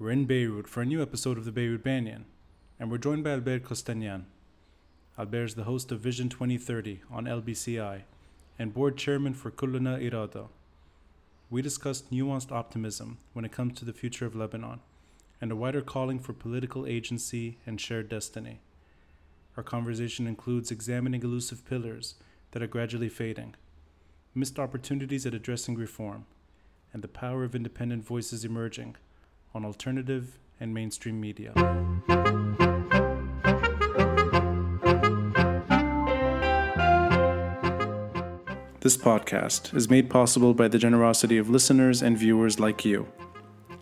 We're in Beirut for a new episode of the Beirut Banyan, and we're joined by Albert Kostanian. Albert is the host of Vision 2030 on LBCI and board chairman for Kulluna Irada. We discussed nuanced optimism when it comes to the future of Lebanon and a wider calling for political agency and shared destiny. Our conversation includes examining elusive pillars that are gradually fading, missed opportunities at addressing reform, and the power of independent voices emerging on alternative and mainstream media. This podcast is made possible by the generosity of listeners and viewers like you.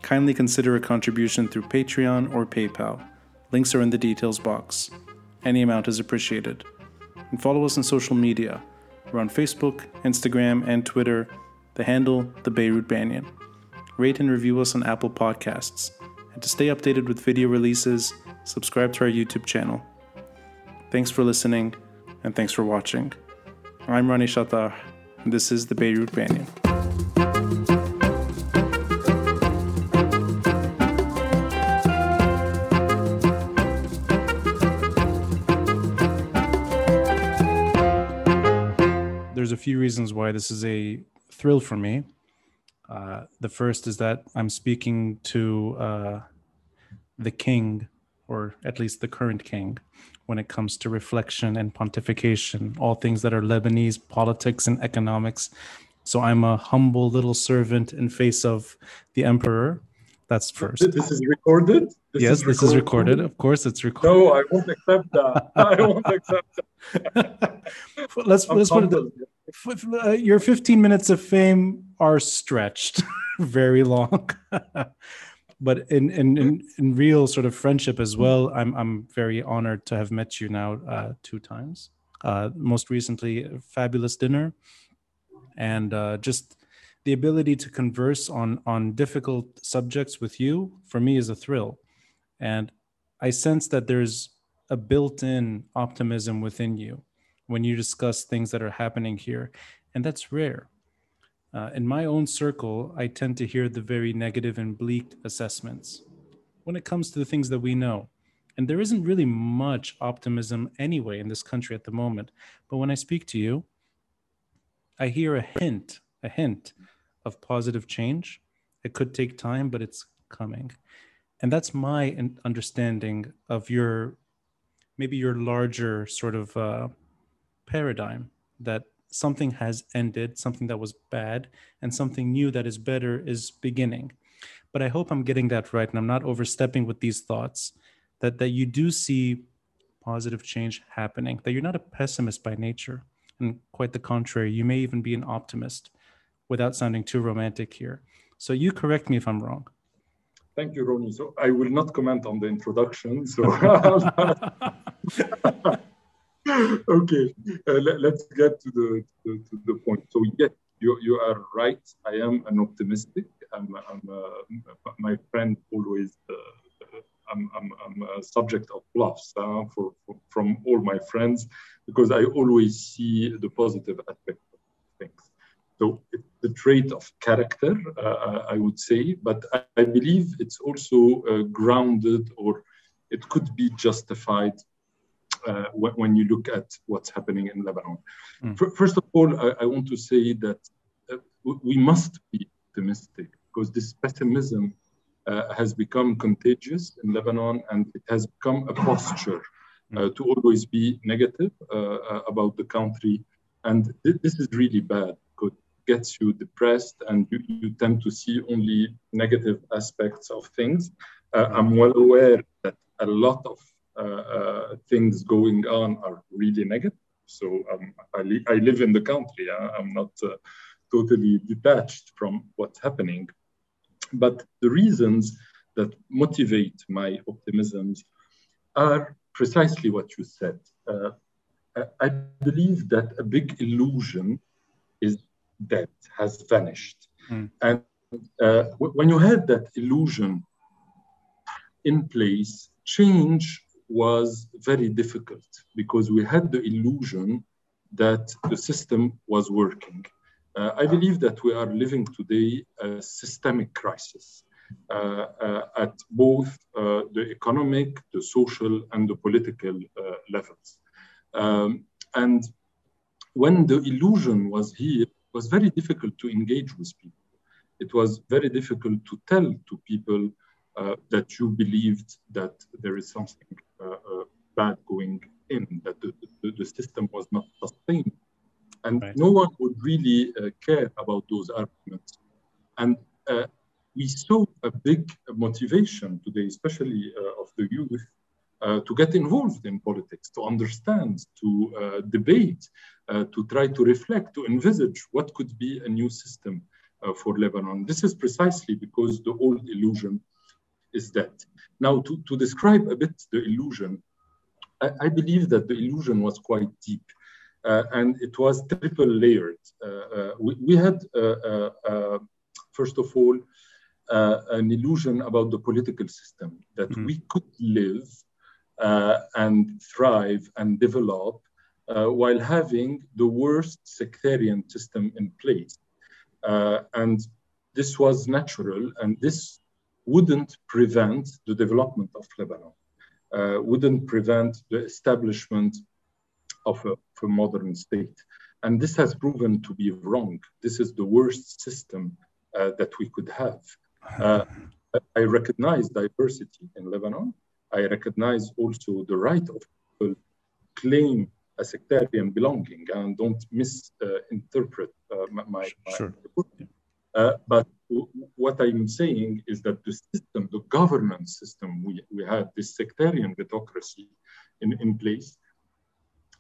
Kindly consider a contribution through Patreon or PayPal. Links are in the details box. Any amount is appreciated. And follow us on social media. We're on Facebook, Instagram, and Twitter. The handle, The Beirut Banyan rate and review us on Apple Podcasts. And to stay updated with video releases, subscribe to our YouTube channel. Thanks for listening, and thanks for watching. I'm Ronnie Chatah, and this is the Beirut Banyan. There's a few reasons why this is a thrill for me. Uh, the first is that I'm speaking to uh, the king, or at least the current king, when it comes to reflection and pontification, all things that are Lebanese politics and economics. So I'm a humble little servant in face of the emperor. That's first. This is recorded. This yes, is this recorded. is recorded. Of course, it's recorded. No, I won't accept that. I won't accept that. let's let's put it. Uh, your 15 minutes of fame are stretched very long. but in, in, in in real sort of friendship as well, I'm I'm very honored to have met you now uh, two times. Uh, most recently, fabulous dinner, and uh, just the ability to converse on on difficult subjects with you for me is a thrill, and I sense that there's a built-in optimism within you when you discuss things that are happening here. And that's rare. Uh, in my own circle, I tend to hear the very negative and bleak assessments when it comes to the things that we know. And there isn't really much optimism anyway in this country at the moment. But when I speak to you, I hear a hint, a hint of positive change. It could take time, but it's coming. And that's my understanding of your, maybe your larger sort of uh, paradigm that something has ended, something that was bad, and something new that is better is beginning. But I hope I'm getting that right and I'm not overstepping with these thoughts that, that you do see positive change happening, that you're not a pessimist by nature. And quite the contrary, you may even be an optimist without sounding too romantic here. So you correct me if I'm wrong. Thank you, Ronnie. So I will not comment on the introduction. So okay, uh, let, us get to the, to, to, the point. So yes, you, you are right. I am an optimistic. I'm, I'm uh, my friend always. Uh, I'm, I'm, I'm, a subject of bluffs uh, for, for, from all my friends because I always see the positive aspect of things. So it's the trait of character, uh, I would say, but I, I believe it's also uh, grounded or it could be justified uh, when you look at what's happening in Lebanon. Mm. First of all, I, I, want to say that uh, we must be optimistic because this pessimism uh, has become contagious in Lebanon and it has become a posture mm. to always be negative uh, about the country. And th- this is really bad because it gets you depressed and you, you tend to see only negative aspects of things. Uh, I'm well aware that a lot of uh, uh, things going on are really negative. So um, I, li- I, live in the country. I'm not uh, totally detached from what's happening. But the reasons that motivate my optimisms are precisely what you said. Uh, I believe that a big illusion is dead, has vanished. Mm. And uh, when you have that illusion in place, change was very difficult because we had the illusion that the system was working. Uh, I believe that we are living today a systemic crisis. at both the economic, the social, and the political levels. Um, and when the illusion was here, it was very difficult to engage with people. It was very difficult to tell to people uh, that you believed that there is something uh, uh, bad going in, that the, the, the, system was not sustained. And right. no one would really care about those arguments. And we saw a big motivation today, especially of the youth, uh, to get involved in politics, to understand, to uh, debate, uh, to try to reflect, to envisage what could be a new system for Lebanon. This is precisely because the old illusion is that. Now, to, to describe a bit the illusion, I, I believe that the illusion was quite deep. Uh, and it was triple layered. Uh, uh, we, we, had, first of all, an illusion about the political system that mm. we could live uh, and thrive and develop uh, while having the worst sectarian system in place. Uh, and this was natural, and this wouldn't prevent the development of Lebanon, uh, wouldn't prevent the establishment of a, of a, modern state. And this has proven to be wrong. This is the worst system uh, that we could have. Uh, I recognize diversity in Lebanon, I recognize also the right of people claim a sectarian belonging and don't misinterpret uh, my, my, sure. Uh, but what I'm saying is that the system, the governance system we, we had, this sectarian autocracy in, in place,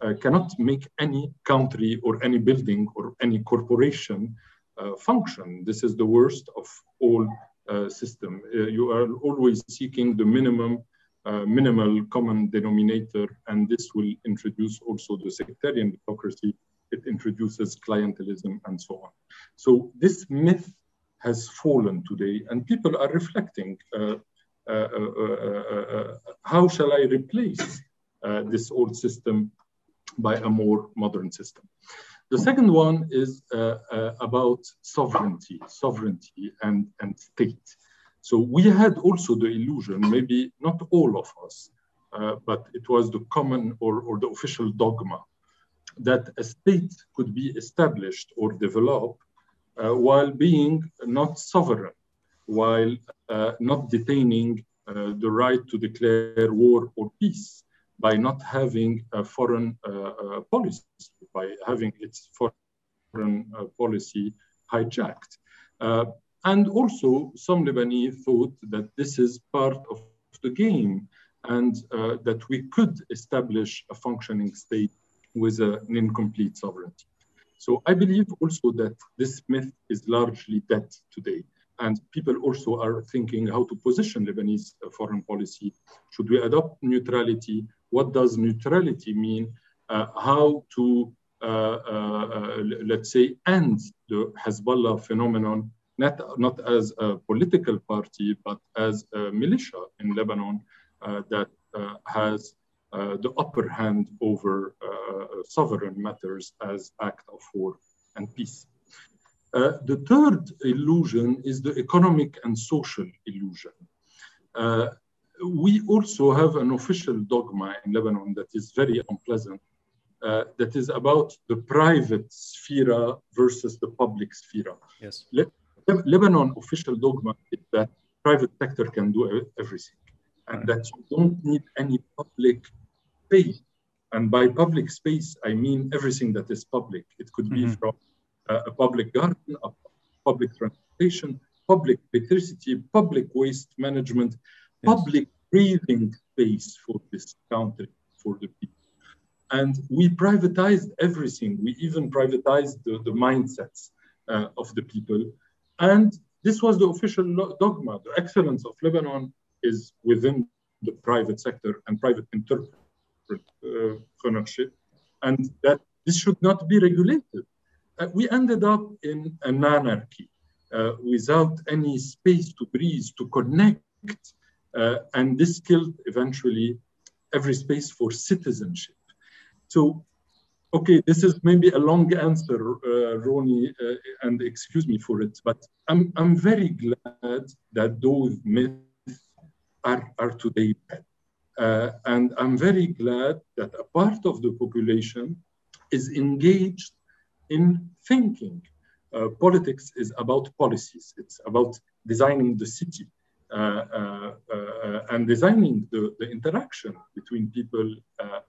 uh, cannot make any country or any building or any corporation uh, function. This is the worst of all uh, system. Uh, you are always seeking the minimum uh, minimal common denominator, and this will introduce also the sectarian democracy. It introduces clientelism and so on. So this myth has fallen today, and people are reflecting. Uh, uh, uh, how shall I replace this old system by a more modern system? The second one is about sovereignty, sovereignty and, and state. So we had also the illusion, maybe not all of us, uh, but it was the common or, or the official dogma that a state could be established or developed while being not sovereign, while uh, not detaining uh, the right to declare war or peace, by not having a foreign uh, uh, policy, by having its foreign policy hijacked. And also, some Lebanese thought that this is part of the game and uh, that we could establish a functioning state with an incomplete sovereignty. So I believe also that this myth is largely dead today. And people also are thinking how to position Lebanese uh, foreign policy. Should we adopt neutrality? What does neutrality mean? Uh, how to, uh, uh, uh let's say, end the Hezbollah phenomenon not, not as a political party, but as a militia in Lebanon uh, that has the upper hand over sovereign matters as act of war and peace. Uh, the third illusion is the economic and social illusion. Uh, we also have an official dogma in Lebanon that is very unpleasant, uh, that is about the private sphere versus the public sphere. Yes. Let, Lebanon official dogma is that private sector can do everything and that you don't need any public space. And by public space, I mean everything that is public. It could be mm-hmm. from uh, a public garden, a public transportation, public electricity, public waste management, yes. public breathing space for this country, for the people. And we privatized everything. We even privatized the, the mindsets uh, of the people. And this was the official dogma. The excellence of Lebanon is within the private sector and private entrepreneurship, and that this should not be regulated. Uh, we ended up in an anarchy uh, without any space to breathe, to connect, uh, and this killed eventually every space for citizenship. So okay, this is maybe a long answer, uh, Ronnie, uh, and excuse me for it, but I'm, I'm very glad that those myths are, are today dead. Uh, and I'm very glad that a part of the population is engaged in thinking. Uh, politics is about policies, it's about designing the city. Uh, uh, uh and designing the, the interaction between people uh,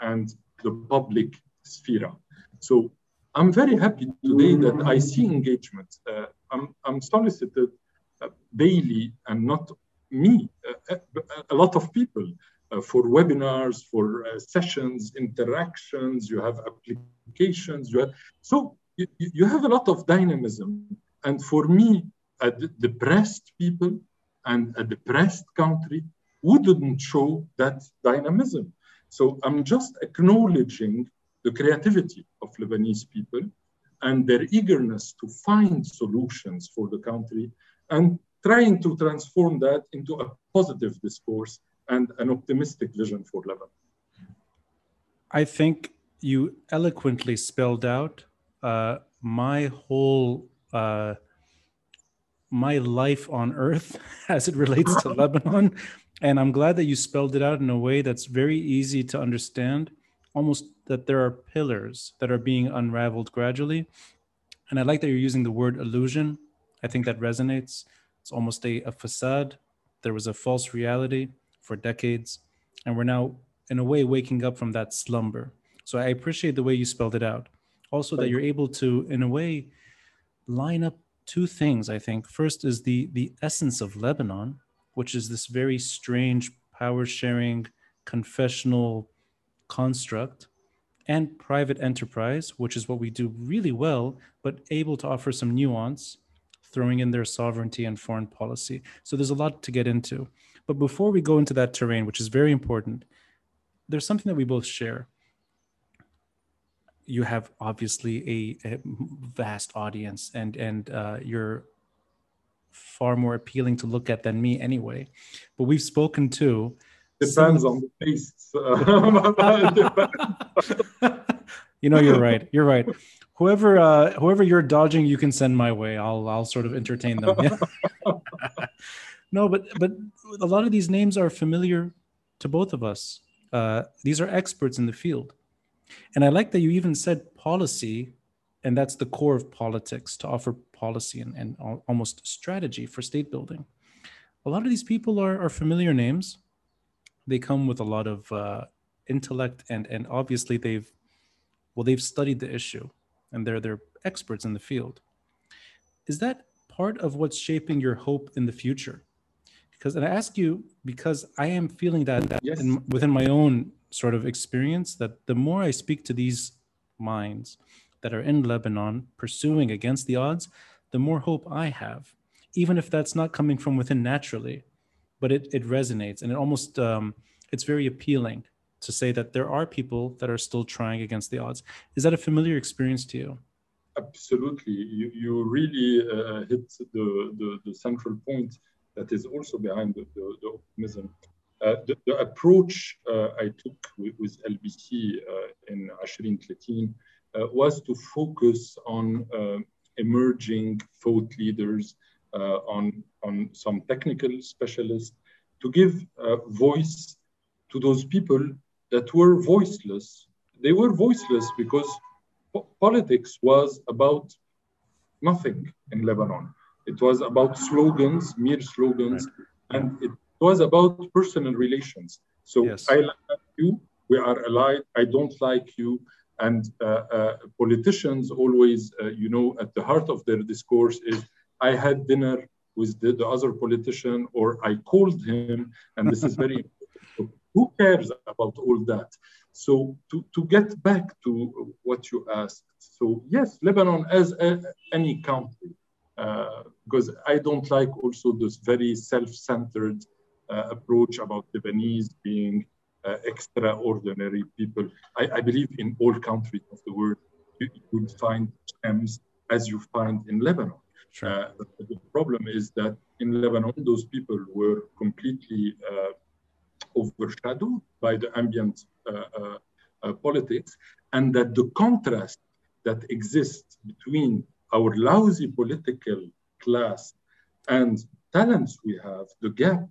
and the public sphere. So I'm very happy today that I see engagement. I'm, I'm solicited daily and not me, a, lot of people uh, for webinars, for uh, sessions, interactions, you have applications, you have, so you, you have a lot of dynamism. And for me, a depressed people and a depressed country wouldn't show that dynamism. So I'm just acknowledging the creativity of Lebanese people and their eagerness to find solutions for the country and trying to transform that into a positive discourse and an optimistic vision for Lebanon. I think you eloquently spelled out uh, my whole uh, my life on earth as it relates to Lebanon, and I'm glad that you spelled it out in a way that's very easy to understand. Almost that there are pillars that are being unraveled gradually, and I like that you're using the word illusion. I think that resonates it's almost a, a facade. There was a false reality for decades, and we're now, in a way, waking up from that slumber. So I appreciate the way you spelled it out. Also, that you're able to, in a way, line up two things. I think first is the the essence of Lebanon, which is this very strange power sharing confessional construct and private enterprise, which is what we do really well, but able to offer some nuance throwing in their sovereignty and foreign policy. So there's a lot to get into. But before we go into that terrain, which is very important, there's something that we both share. You have obviously a, a vast audience, and and uh, you're far more appealing to look at than me anyway. But we've spoken to. Depends some... on the tastes. you know, you're right. You're right whoever uh, whoever you're dodging, you can send my way. I'll I'll sort of entertain them. No, but but a lot of these names are familiar to both of us. Uh, these are experts in the field, and I like that you even said policy, and that's the core of politics to offer policy and, and almost strategy for state building. A lot of these people are, are familiar names. They come with a lot of uh, intellect and and obviously they've well they've studied the issue and they're they're experts in the field. Is that part of what's shaping your hope in the future? Because and I ask you because I am feeling that, that yes. in, within my own sort of experience that the more I speak to these minds that are in Lebanon pursuing against the odds, the more hope I have, even if that's not coming from within naturally, but it, it resonates and it almost um, it's very appealing to say that there are people that are still trying against the odds. Is that a familiar experience to you? Absolutely. You, you really uh, hit the, the, the, central point that is also behind the, the, the optimism. Uh, the, the, approach uh, I took with, with LBC uh, in 2013 uh, was to focus on uh, emerging thought leaders, on, on some technical specialists, to give voice to those people that were voiceless. They were voiceless because po- politics was about nothing in Lebanon. It was about slogans, mere slogans, right. and it was about personal relations. So yes. I like you, we are allied, I don't like you. And uh, uh, politicians always, uh, you know, at the heart of their discourse is I had dinner with the, the other politician or I called him, and this is very who cares about all that? So to, to get back to what you asked, so yes, Lebanon as a, any country, uh, because I don't like also this very self-centered uh, approach about Lebanese being uh, extraordinary people. I, I, believe in all countries of the world, you, would find gems as you find in Lebanon. Sure. Uh, the problem is that in Lebanon, those people were completely uh, overshadowed by the ambient uh, uh, uh, politics, and that the contrast that exists between our lousy political class and talents we have, the gap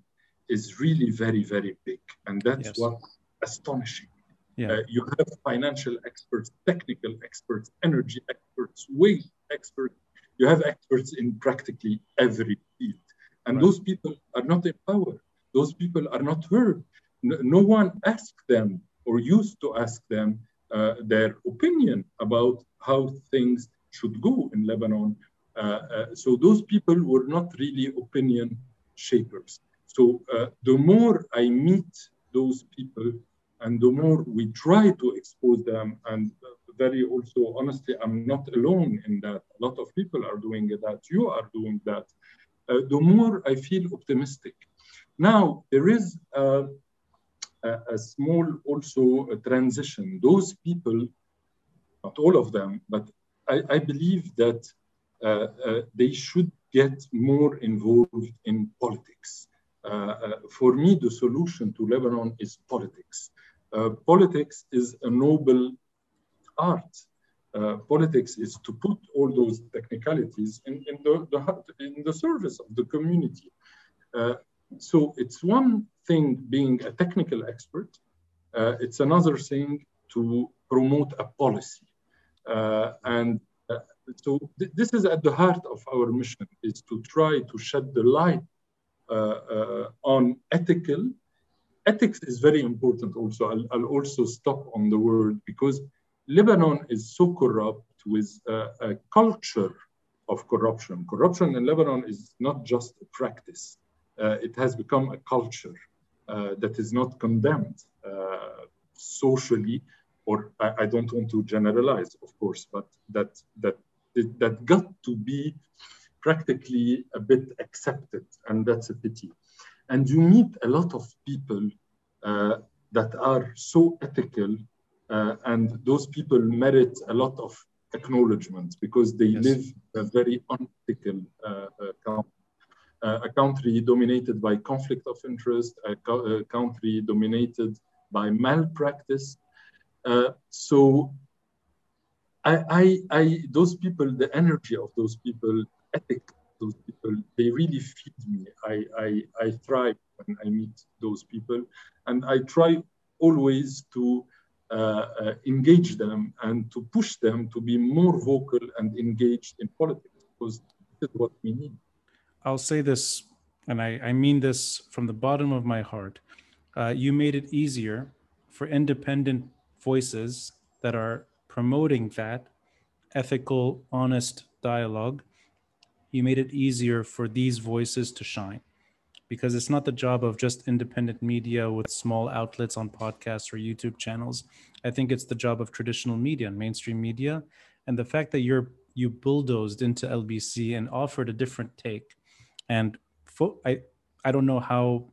is really very, very big. And that's yes. what astonishing. Yeah. Uh, you have financial experts, technical experts, energy experts, waste experts. You have experts in practically every field. And right. those people are not in power. Those people are not heard. No, one asked them or used to ask them uh, their opinion about how things should go in Lebanon. Uh, uh, so those people were not really opinion shapers. So uh, the more I meet those people and the more we try to expose them and very also honestly i'm not alone in that a lot of people are doing that you are doing that uh, the more i feel optimistic now there is a, a, a small also a transition those people not all of them but i, I believe that uh, uh, they should get more involved in politics uh, uh, for me, the solution to Lebanon is politics. Uh, politics is a noble art. Uh, politics is to put all those technicalities in, in, the, the, in the service of the community. Uh, so it's one thing being a technical expert, uh, it's another thing to promote a policy. and so th this is at the heart of our mission, is to try to shed the light uh, uh, on ethical. Ethics is very important also. I'll, I'll, also stop on the word because Lebanon is so corrupt with a culture of corruption. Corruption in Lebanon is not just a practice, uh, it has become a culture uh, that is not condemned uh, socially, or I, I, don't want to generalize, of course, but that, that, that got to be practically a bit accepted, and that's a pity. And you meet a lot of people uh, that are so ethical, uh, and those people merit a lot of acknowledgement because they yes. live a very unethical uh, uh. Uh, a country dominated by conflict of interest, a, a country dominated by malpractice. Uh, so I, I, I, those people, the energy of those people ethic those people they really feed me. I, I i thrive when i meet those people. And i try always to uh, uh, engage them and to push them to be more vocal and engaged in politics because this is what we need i'll say this and i, I mean this from the bottom of my heart uh, you made it easier for independent voices that are promoting that ethical honest dialogue you made it easier for these voices to shine because it's not the job of just independent media with small outlets on podcasts or YouTube channels. I think it's the job of traditional media and mainstream media. And the fact that you're you bulldozed into LBC and offered a different take. And fo- I I don't know how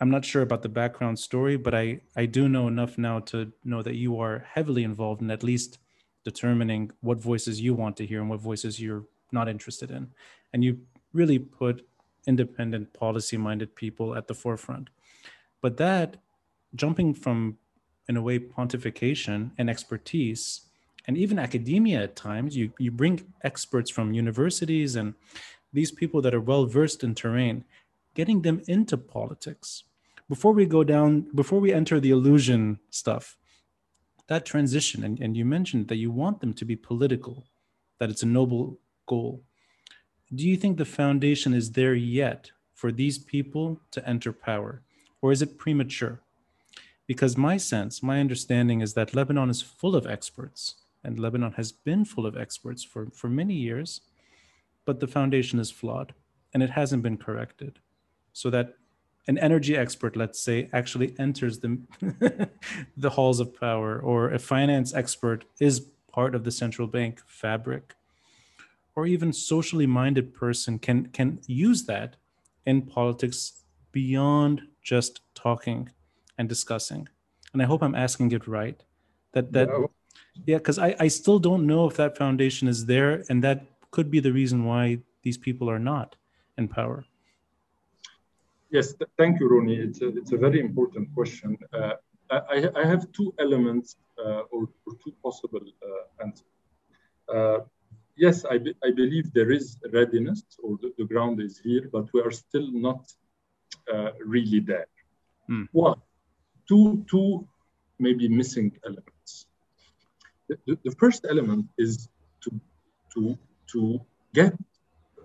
I'm not sure about the background story, but I, I do know enough now to know that you are heavily involved in at least determining what voices you want to hear and what voices you're not interested in. And you really put independent, policy minded people at the forefront. But that jumping from, in a way, pontification and expertise, and even academia at times, you, you bring experts from universities and these people that are well versed in terrain, getting them into politics. Before we go down, before we enter the illusion stuff, that transition, and, and you mentioned that you want them to be political, that it's a noble goal. Do you think the foundation is there yet for these people to enter power, or is it premature? Because my sense, my understanding is that Lebanon is full of experts, and Lebanon has been full of experts for, for many years, but the foundation is flawed and it hasn't been corrected. So that an energy expert, let's say, actually enters the, the halls of power, or a finance expert is part of the central bank fabric or even socially minded person can can use that in politics beyond just talking and discussing and i hope i'm asking it right that that yeah because I, I still don't know if that foundation is there and that could be the reason why these people are not in power yes th- thank you Ronnie. it's a, it's a very important question uh, I, I, have two elements uh, or, or, two possible uh, answers. Uh, yes, I, be, I believe there is readiness or the, the, ground is here, but we are still not uh, really there. Mm. One, two, two maybe missing elements. The, the, the first element is to, to, to get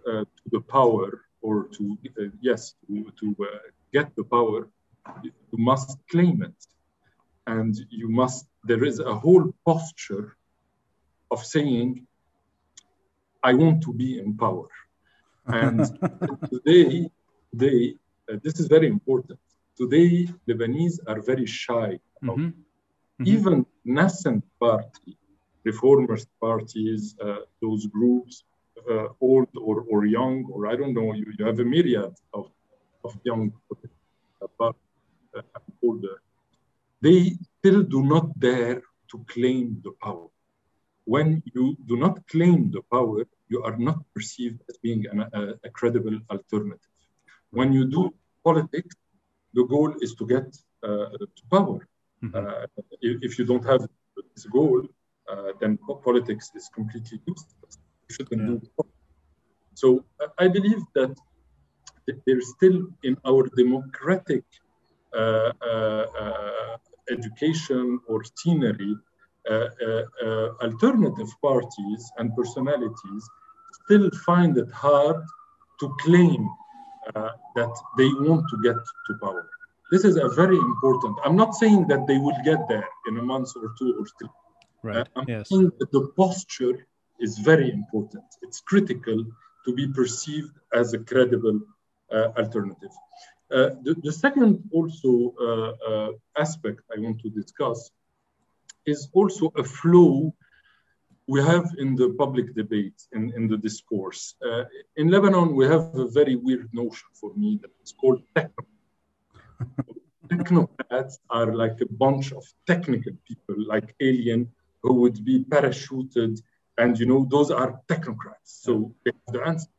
uh, to the power or to, uh, yes, to, to get the power, you must claim it and you must there is a whole posture of saying i want to be in power and today they uh, this is very important today lebanese are very shy mm-hmm. Mm-hmm. even nascent party reformist parties uh, those groups uh, old or, or young or i don't know you, you have a myriad of, of young uh, older they still do not dare to claim the power. When you do not claim the power, you are not perceived as being an, a, a, credible alternative. When you do politics, the goal is to get uh, to power. Mm-hmm. Uh, if, if, you don't have this goal, then politics is completely useless. You shouldn't yeah. do So uh, I believe that there's still in our democratic uh, uh, education or scenery, uh, uh, uh, alternative parties and personalities still find it hard to claim that they want to get to power. This is a very important. I'm not saying that they will get there in a month or two or three. Right. I'm yes. the posture is very important. It's critical to be perceived as a credible uh, alternative. Uh, the, the, second also uh, uh, aspect I want to discuss is also a flow we have in the public debate, in, in the discourse. Uh, in Lebanon, we have a very weird notion for me that is called techno. Technocrats are like a bunch of technical people, like alien, who would be parachuted, and you know, those are technocrats. So they have the answer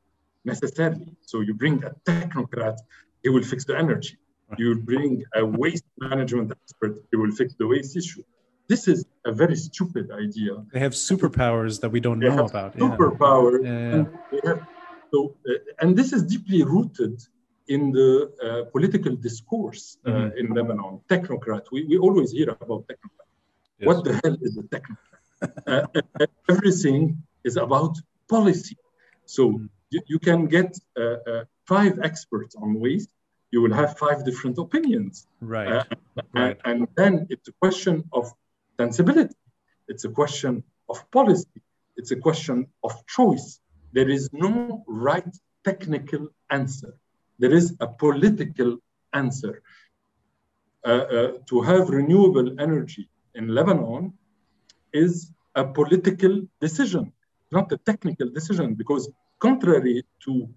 necessarily. So you bring a technocrat he will fix the energy. You bring a waste management expert, he will fix the waste issue. This is a very stupid idea. They have superpowers that we don't they know about. Superpower. Yeah. And, have, so, uh, and this is deeply rooted in the uh, political discourse uh, mm-hmm. in Lebanon. Technocrat. We, we always hear about technocrat. Yes. What the hell is a technocrat? Uh, everything is about policy. So mm-hmm. you, you, can get uh, uh, five experts on waste, you will have five different opinions. Right. Uh, right. And, and, then it's a question of sensibility. It's a question of policy. It's a question of choice. There is no right technical answer. There is a political answer. Uh, uh, to have renewable energy in Lebanon is a political decision, not a technical decision, because contrary to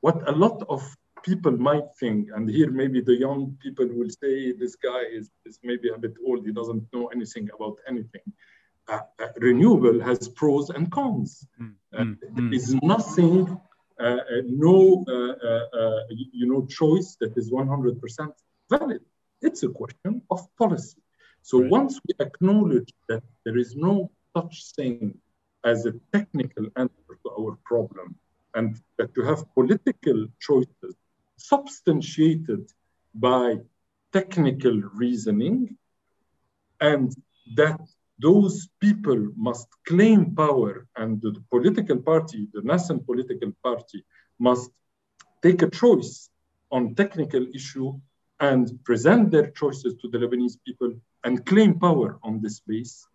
what a lot of people might think, and here maybe the young people will say this guy is, is maybe a bit old, he doesn't know anything about anything. Uh, uh, renewable has pros and cons. Mm, uh, mm, there mm. nothing, uh, uh, no, uh, you know, choice that is 100% valid. It's a question of policy. So right. once we acknowledge that there is no such thing as a technical answer to our problem, and that you have political choices substantiated by technical reasoning, and that those people must claim power, and the political party, the nascent political party, must take a choice on technical issue and present their choices to the Lebanese people and claim power on this base,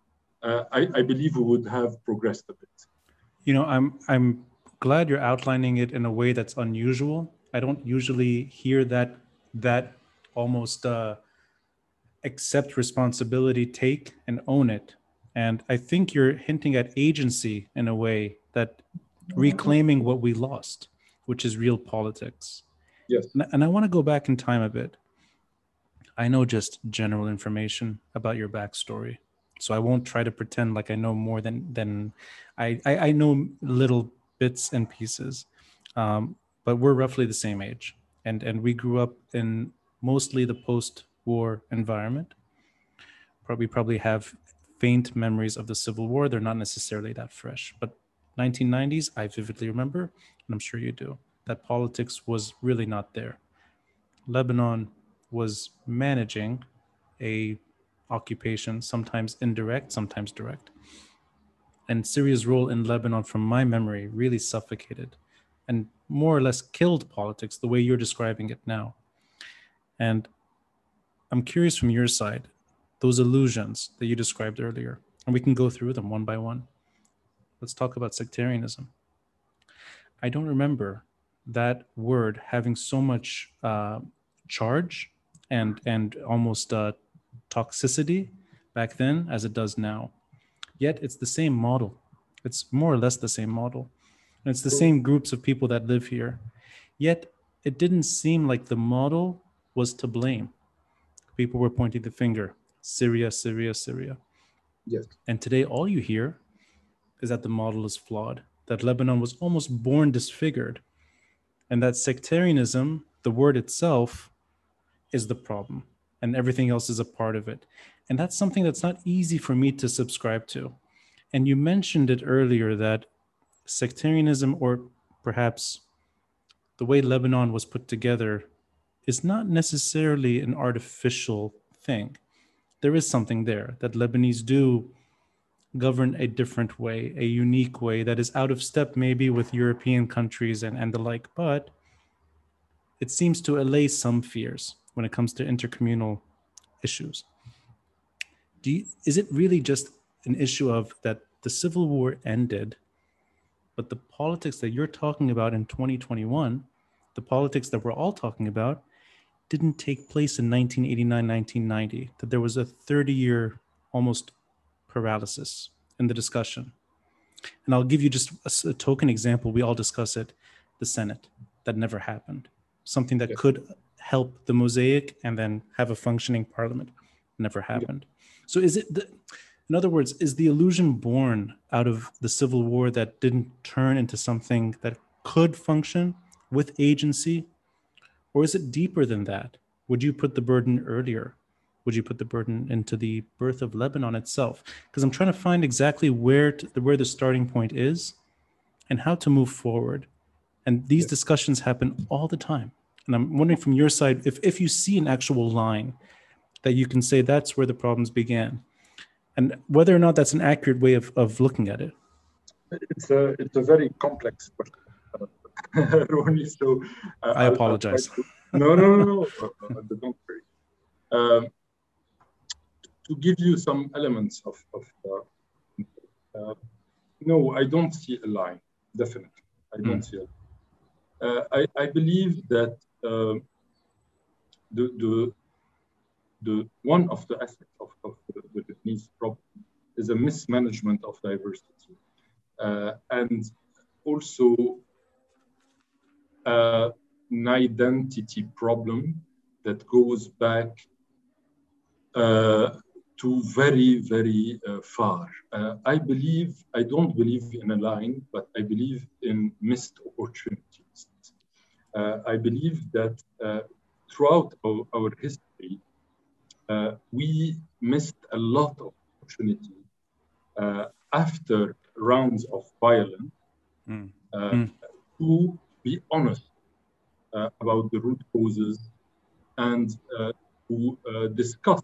uh, I, I, believe we would have progressed a bit. You know, I'm I'm glad you're outlining it in a way that's unusual. I don't usually hear that that almost uh, accept responsibility, take and own it. And I think you're hinting at agency in a way that reclaiming what we lost, which is real politics. Yes. And, and I want to go back in time a bit. I know just general information about your backstory, so I won't try to pretend like I know more than than I I, I know little bits and pieces. Um, but we're roughly the same age, and and we grew up in mostly the post-war environment. probably probably have faint memories of the Civil War. They're not necessarily that fresh, but 1990s, I vividly remember, and I'm sure you do, that politics was really not there. Lebanon was managing a occupation, sometimes indirect, sometimes direct. And Syria's role in Lebanon, from my memory, really suffocated and more or less killed politics the way you're describing it now. And I'm curious from your side, those illusions that you described earlier, and we can go through them one by one. Let's talk about sectarianism. I don't remember that word having so much uh, charge and and almost uh, toxicity back then as it does now. Yet it's the same model. It's more or less the same model. And it's the same groups of people that live here. Yet it didn't seem like the model was to blame. People were pointing the finger Syria, Syria, Syria. Yes. And today, all you hear is that the model is flawed, that Lebanon was almost born disfigured, and that sectarianism, the word itself, is the problem, and everything else is a part of it. And that's something that's not easy for me to subscribe to. And you mentioned it earlier that sectarianism, or perhaps the way Lebanon was put together, is not necessarily an artificial thing. There is something there that Lebanese do govern a different way, a unique way that is out of step maybe with European countries and, and the like, but it seems to allay some fears when it comes to intercommunal issues. Do you, is it really just an issue of that the Civil War ended, but the politics that you're talking about in 2021, the politics that we're all talking about, didn't take place in 1989, 1990, that there was a 30 year almost paralysis in the discussion. And I'll give you just a, a token example. We all discuss it the Senate. That never happened. Something that could help the mosaic and then have a functioning parliament never happened. So is it the, in other words, is the illusion born out of the Civil War that didn't turn into something that could function with agency? Or is it deeper than that? Would you put the burden earlier would you put the burden into the birth of Lebanon itself? Because I'm trying to find exactly where to, where the starting point is and how to move forward. And these discussions happen all the time. And I'm wondering from your side if, if you see an actual line that you can say that's where the problems began, and whether or not that's an accurate way of, of looking at it. It's a, it's a very complex question, Ronnie. So uh, I apologize. To, no, no, no, no. don't worry. Um, to give you some elements of, of uh, uh, no, I don't see a line, definitely. I don't mm. see it. Uh, I, I believe that uh, the, the, the one of the aspects of, of the, the Lebanese problem is a mismanagement of diversity uh, and also uh, an identity problem that goes back uh, to very, very uh, far. Uh, I believe, I don't believe in a line, but I believe in missed opportunities. Uh, I believe that uh, throughout our, our history, uh, we missed a lot of opportunity after rounds of violence mm. Mm. to be honest about the root causes and to discuss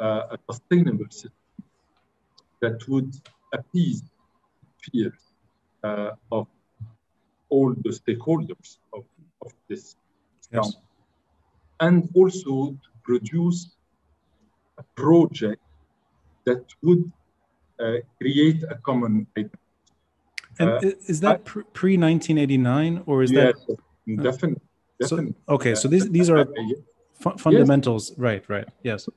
uh, a sustainable system that would appease fears uh, of all the stakeholders of, of this yes. and also to produce a project that would uh, create a common identity. And uh, is that pre 1989 or is yes, that? Definitely. definitely. So, okay, so these these are fundamentals yes. right right yes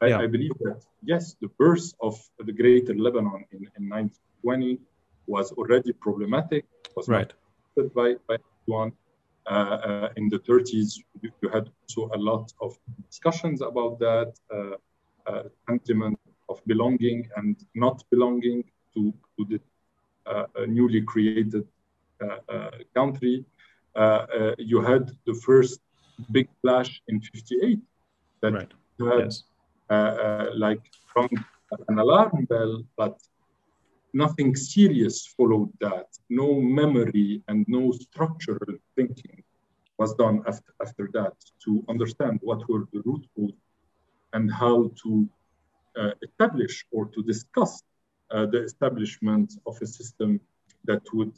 I, yeah. I, believe that yes the birth of the greater lebanon in, in 1920 was already problematic was right by by one uh, uh, in the 30s you, you, had also a lot of discussions about that uh, uh sentiment of belonging and not belonging to, to the uh, newly created uh, country you had the first big flash in 58 that right. had yes. like from an alarm bell, but nothing serious followed that. No memory and no structural thinking was done after, after that to understand what were the root causes and how to uh, establish or to discuss uh, the establishment of a system that would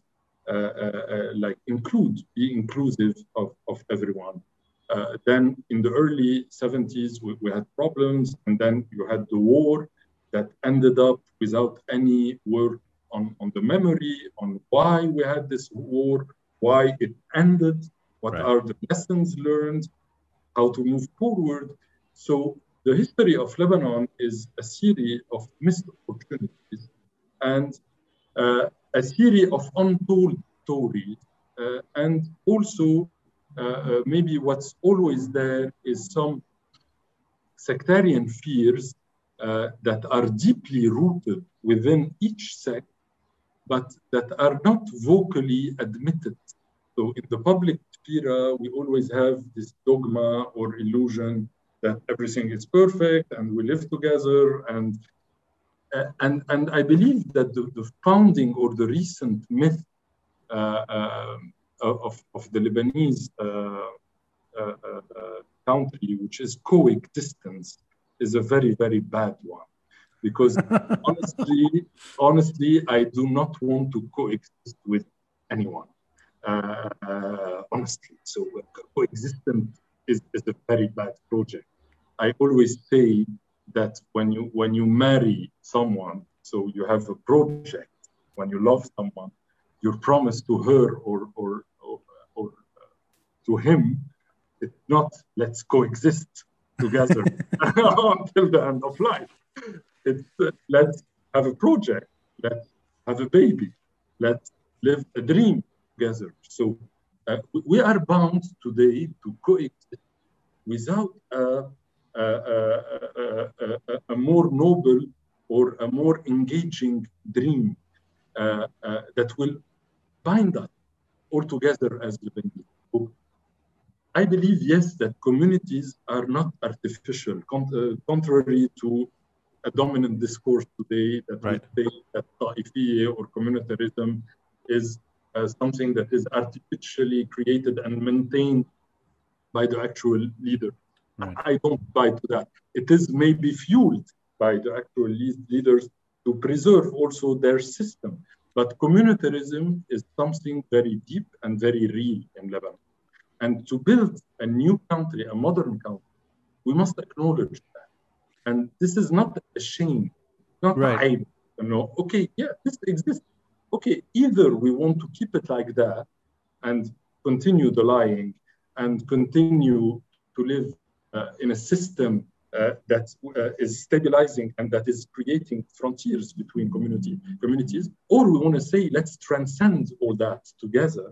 uh, uh, uh like include, be inclusive of, of everyone. Uh, then in the early 70s, we, we, had problems, and then you had the war that ended up without any work on, on the memory, on why we had this war, why it ended, what right. are the lessons learned, how to move forward. So the history of Lebanon is a series of missed opportunities and uh, a series of untold stories. Uh, and also, uh, uh maybe what's always there is some sectarian fears uh, that are deeply rooted within each sect, but that are not vocally admitted. So in the public sphere, we always have this dogma or illusion that everything is perfect and we live together and uh, and and I believe that the, the founding or the recent myth uh, uh, of, of the Lebanese uh, uh, country, which is coexistence, is a very, very bad one. Because honestly, honestly, I do not want to coexist with anyone. Uh, uh, honestly, so coexistence is, is a very bad project. I always say that when you when you marry someone, so you have a project. When you love someone, your promise to her or or or, or uh, to him, it's not let's coexist together until the end of life. It's uh, let's have a project, let's have a baby, let's live a dream together. So uh, we are bound today to coexist without a, a, a, a more noble or a more engaging dream uh, uh, that will bind us all together as Lebanese. I believe, yes, that communities are not artificial, con- uh, contrary to a dominant discourse today that right. would say that Ta'ifiyya or communitarism is uh, something that is artificially created and maintained by the actual leader. Right. I don't buy to that. It is maybe fueled by the actual leaders to preserve also their system. But communitarism is something very deep and very real in Lebanon. And to build a new country, a modern country, we must acknowledge that. And this is not a shame, not right. a You know, okay, yeah, this exists. Okay, either we want to keep it like that and continue the lying and continue to live uh, in a system uh, that uh, is stabilizing and that is creating frontiers between community communities, or we want to say let's transcend all that together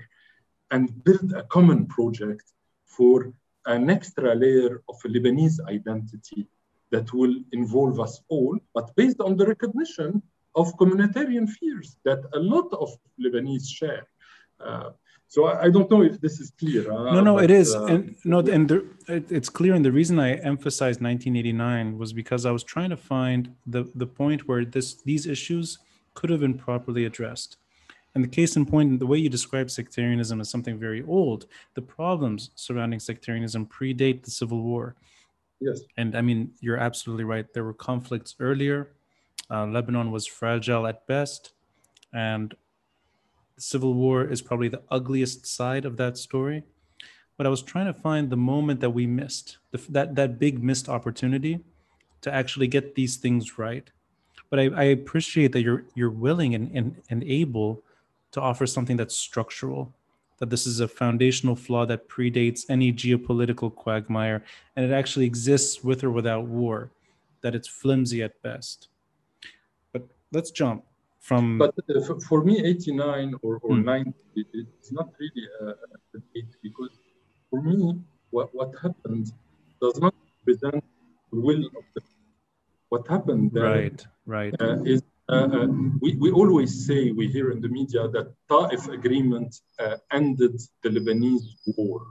and build a common project for an extra layer of a Lebanese identity that will involve us all, but based on the recognition of communitarian fears that a lot of Lebanese share. Uh, so I, I, don't know if this is clear. Uh, no, no, but, it is, uh, and no, and the, it, it's clear. And the reason I emphasized 1989 was because I was trying to find the the point where this these issues could have been properly addressed. And the case in point, the way you describe sectarianism as something very old, the problems surrounding sectarianism predate the Civil War. Yes. And I mean, you're absolutely right. There were conflicts earlier. Uh, Lebanon was fragile at best. And the Civil War is probably the ugliest side of that story. But I was trying to find the moment that we missed, the, that, that big missed opportunity to actually get these things right. But I, I appreciate that you're you're willing and, and, and able to offer something that's structural, that this is a foundational flaw that predates any geopolitical quagmire, and it actually exists with or without war, that it's flimsy at best. But let's jump from. But uh, for me, 89 or, or hmm. 90, it's not really a, date because for me, what, what happened does not present the will of the. What happened there right, right. Uh, is uh, uh, we, we always say, we hear in the media that Ta'if agreement uh, ended the Lebanese war.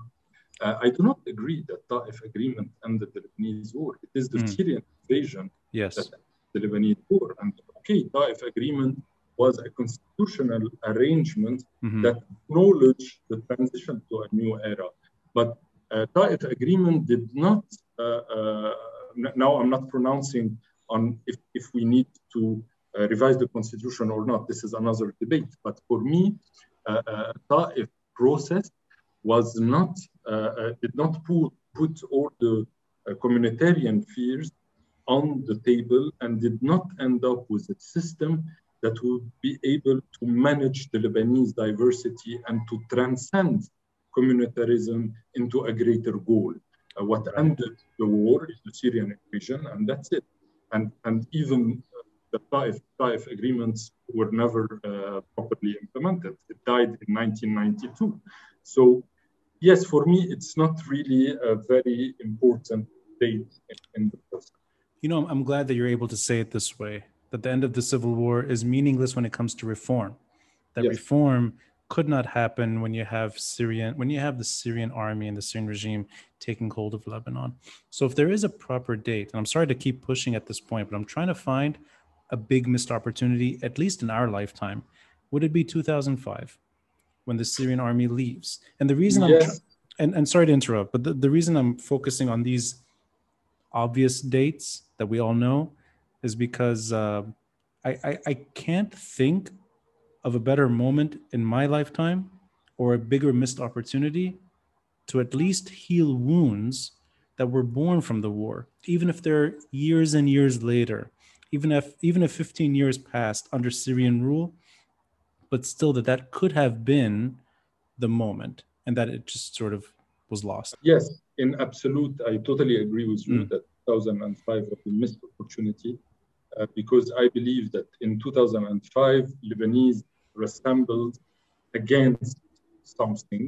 Uh, I do not agree that Ta'if agreement ended the Lebanese war. It is the mm. Syrian invasion Yes. that the Lebanese war. And okay, Taif agreement was a constitutional arrangement Mhm. that acknowledged the transition to a new era. But uh, Taif agreement did not. Uh, uh, now I'm not pronouncing on if, if we need to revise the constitution or not. This is another debate. But for me, uh, uh, Taif process was not uh, uh, did not put put all the uh, communitarian fears on the table and did not end up with a system that would be able to manage the Lebanese diversity and to transcend communitarism into a greater goal. Uh, what ended the war is the Syrian invasion, and that's it. And, and even uh, the Taif, Taif agreements were never uh, properly implemented. It died in 1992. So, yes, for me, it's not really a very important date in, in the process. You know, I'm, glad that you're able to say it this way that the end of the Civil War is meaningless when it comes to reform. That Yes. reform could not happen when you have Syrian when you have the Syrian army and the Syrian regime taking hold of Lebanon. So if there is a proper date, and I'm sorry to keep pushing at this point, but I'm trying to find a big missed opportunity, at least in our lifetime. Would it be 2005 when the Syrian army leaves? And the reason I'm and, and sorry to interrupt, but the, the reason I'm focusing on these obvious dates that we all know is because uh, I, I, I can't think of a better moment in my lifetime or a bigger missed opportunity to at least heal wounds that were born from the war, even if they're years and years later, even if even if 15 years passed under Syrian rule, but still that that could have been the moment and that it just sort of was lost. Yes, in absolute, I totally agree with you Mm. that 2005 was a missed opportunity uh, because I believe that in 2005, Lebanese assembled against something,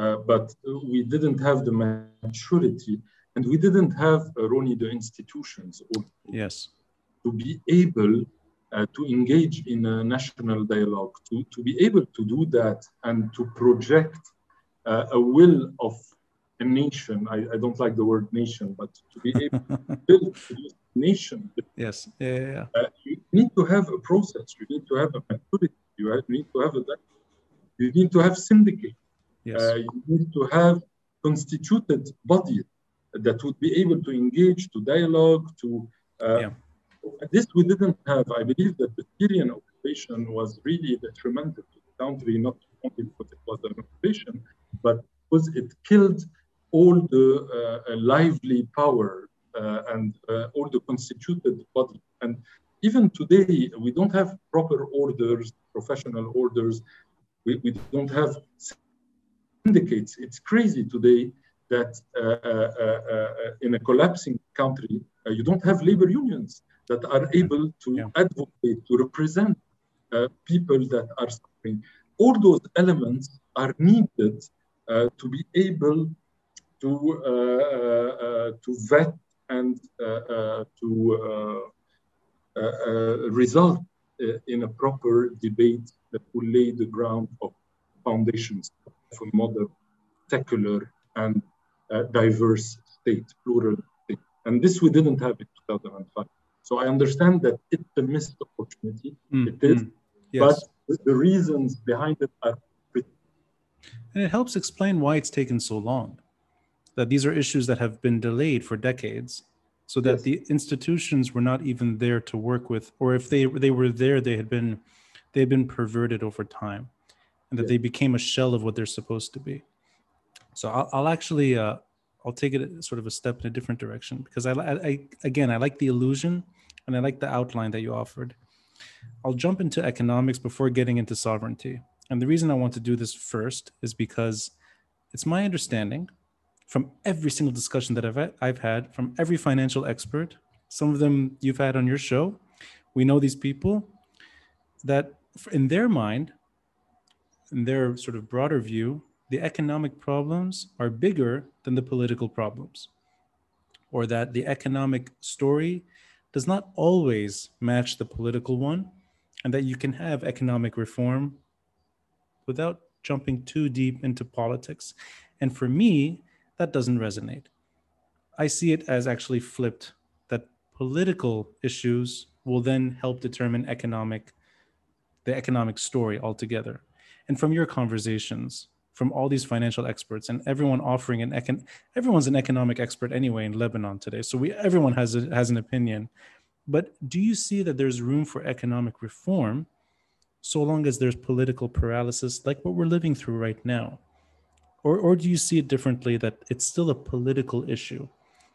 uh, but we didn't have the maturity and we didn't have, uh, Ronnie, the institutions or Yes. To be able uh, to engage in a national dialogue, to, to be able to do that and to project uh, a will of a nation. I, I don't like the word nation, but to be able to build a nation, Yes. Yeah. yeah, yeah. uh, you need to have a process. You need to have a maturity. You have- need to have a you need to have syndicate. Yes. Uh, you need to have constituted bodies that would be able to engage, to dialogue, to. Uh, Yeah. This we didn't have. I believe that the Syrian occupation was really detrimental to the country, not only because it was an occupation, but because it killed all the uh, uh, lively power uh, and uh, all the constituted body. And even today, we don't have proper orders, professional orders. We, we don't have syndicates. It's crazy today that uh, uh, in a collapsing country, you don't have labor unions that are able to Yeah. advocate, to represent uh, people that are suffering. All those elements are needed uh, to be able to uh, uh, uh, to vet and uh, to result in a proper debate that will lay the ground of foundations of a modern, secular, and diverse state, plural state. And this we didn't have in 2005. So I understand that it's a missed opportunity, Mm, it is, mm. Yes. but the- reasons behind it are And it helps explain why it's taken so long. That these are issues that have been delayed for decades, so that Yes. the institutions were not even there to work with, or if they they were there, they had been they had been perverted over time, and that Yes. they became a shell of what they're supposed to be. So I'll, I'll actually uh, I'll take it sort of a step in a different direction because I, I, again I like the illusion and I like the outline that you offered. I'll jump into economics before getting into sovereignty. And the reason I want to do this first is because it's my understanding from every single discussion that I've, I've had, from every financial expert, some of them you've had on your show. We know these people that, in their mind, in their sort of broader view, the economic problems are bigger than the political problems, or that the economic story does not always match the political one, and that you can have economic reform without jumping too deep into politics. And for me, that doesn't resonate. I see it as actually flipped that political issues will then help determine economic the economic story altogether. And from your conversations, from all these financial experts and everyone offering an econ everyone's an economic expert anyway in Lebanon today. So we everyone has a, has an opinion. But do you see that there's room for economic reform so long as there's political paralysis like what we're living through right now? Or, or do you see it differently that it's still a political issue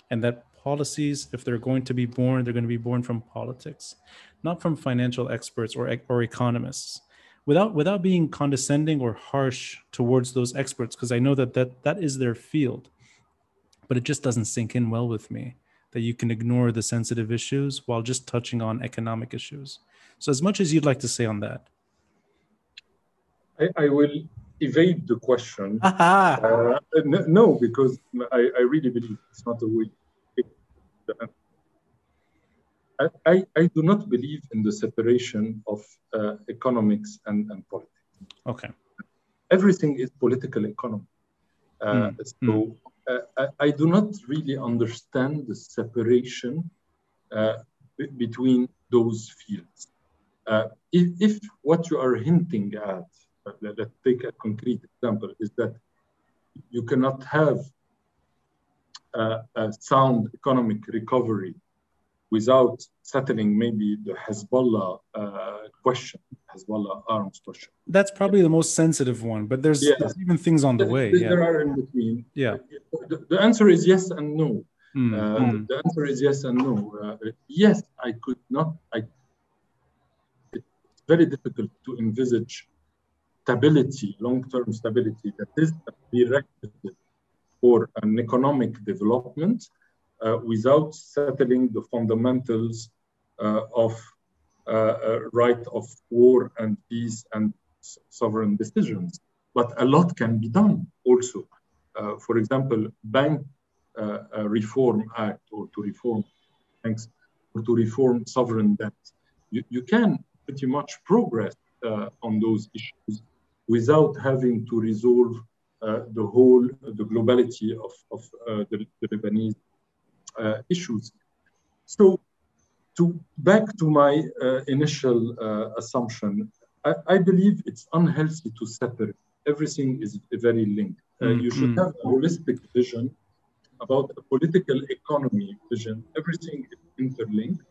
and that policies, if they're going to be born, they're going to be born from politics, not from financial experts or, or economists? Without, without being condescending or harsh towards those experts, because I know that, that that is their field, but it just doesn't sink in well with me that you can ignore the sensitive issues while just touching on economic issues. So, as much as you'd like to say on that, I, I will evade the question. uh, no, because I, I, really believe it's not a way. I, I, I, do not believe in the separation of uh, economics and, and politics. Okay. Everything is political economy. Uh, mm. So mm. I, do not really understand the separation uh, between those fields. Uh, if, if what you are hinting at let's take a concrete example, is that you cannot have a, a sound economic recovery without settling maybe the Hezbollah uh, question, Hezbollah arms question. That's probably the most sensitive one, but there's, yeah. there's even things on the way. There, yeah. are in between. Yeah. The, the, answer is yes and no. Mm. Uh, mm. The answer is yes and no. Uh, yes, I could not. I. It's very difficult to envisage stability, long-term stability that is prerequisite for an economic development without settling the fundamentals uh, of uh, uh right of war and peace and sovereign decisions. But a lot can be done also. Uh, for example, Bank uh, Reform Act or to reform banks or to reform sovereign debt. You, you can pretty much progress on those issues without having to resolve uh, the whole, the globality of, of uh, the, the, Lebanese uh, issues. So to back to my initial assumption, I, I, believe it's unhealthy to separate. Everything is very linked. Mm-hmm. You should have a holistic vision about a political economy vision. Everything is interlinked.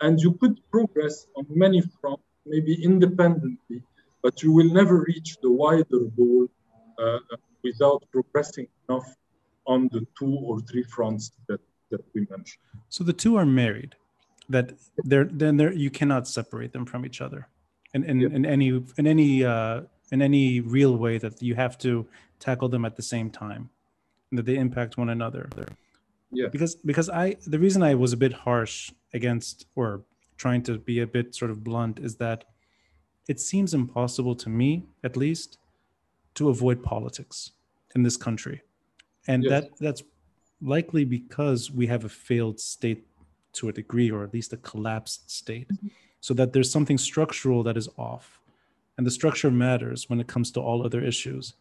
And you could progress on many fronts, maybe independently, but you will never reach the wider goal uh, without progressing enough on the two or three fronts that, that we mentioned. So the two are married, that they're then they're, you cannot separate them from each other, in in, yep. in any in any uh, in any real way that you have to tackle them at the same time, and that they impact one another. Yeah. Because because I the reason I was a bit harsh against or trying to be a bit sort of blunt is that it seems impossible to me, at least, to avoid politics in this country. And yes. that that's likely because we have a failed state to a degree, or at least a collapsed state, mm-hmm. so that there's something structural that is off. And the structure matters when it comes to all other issues.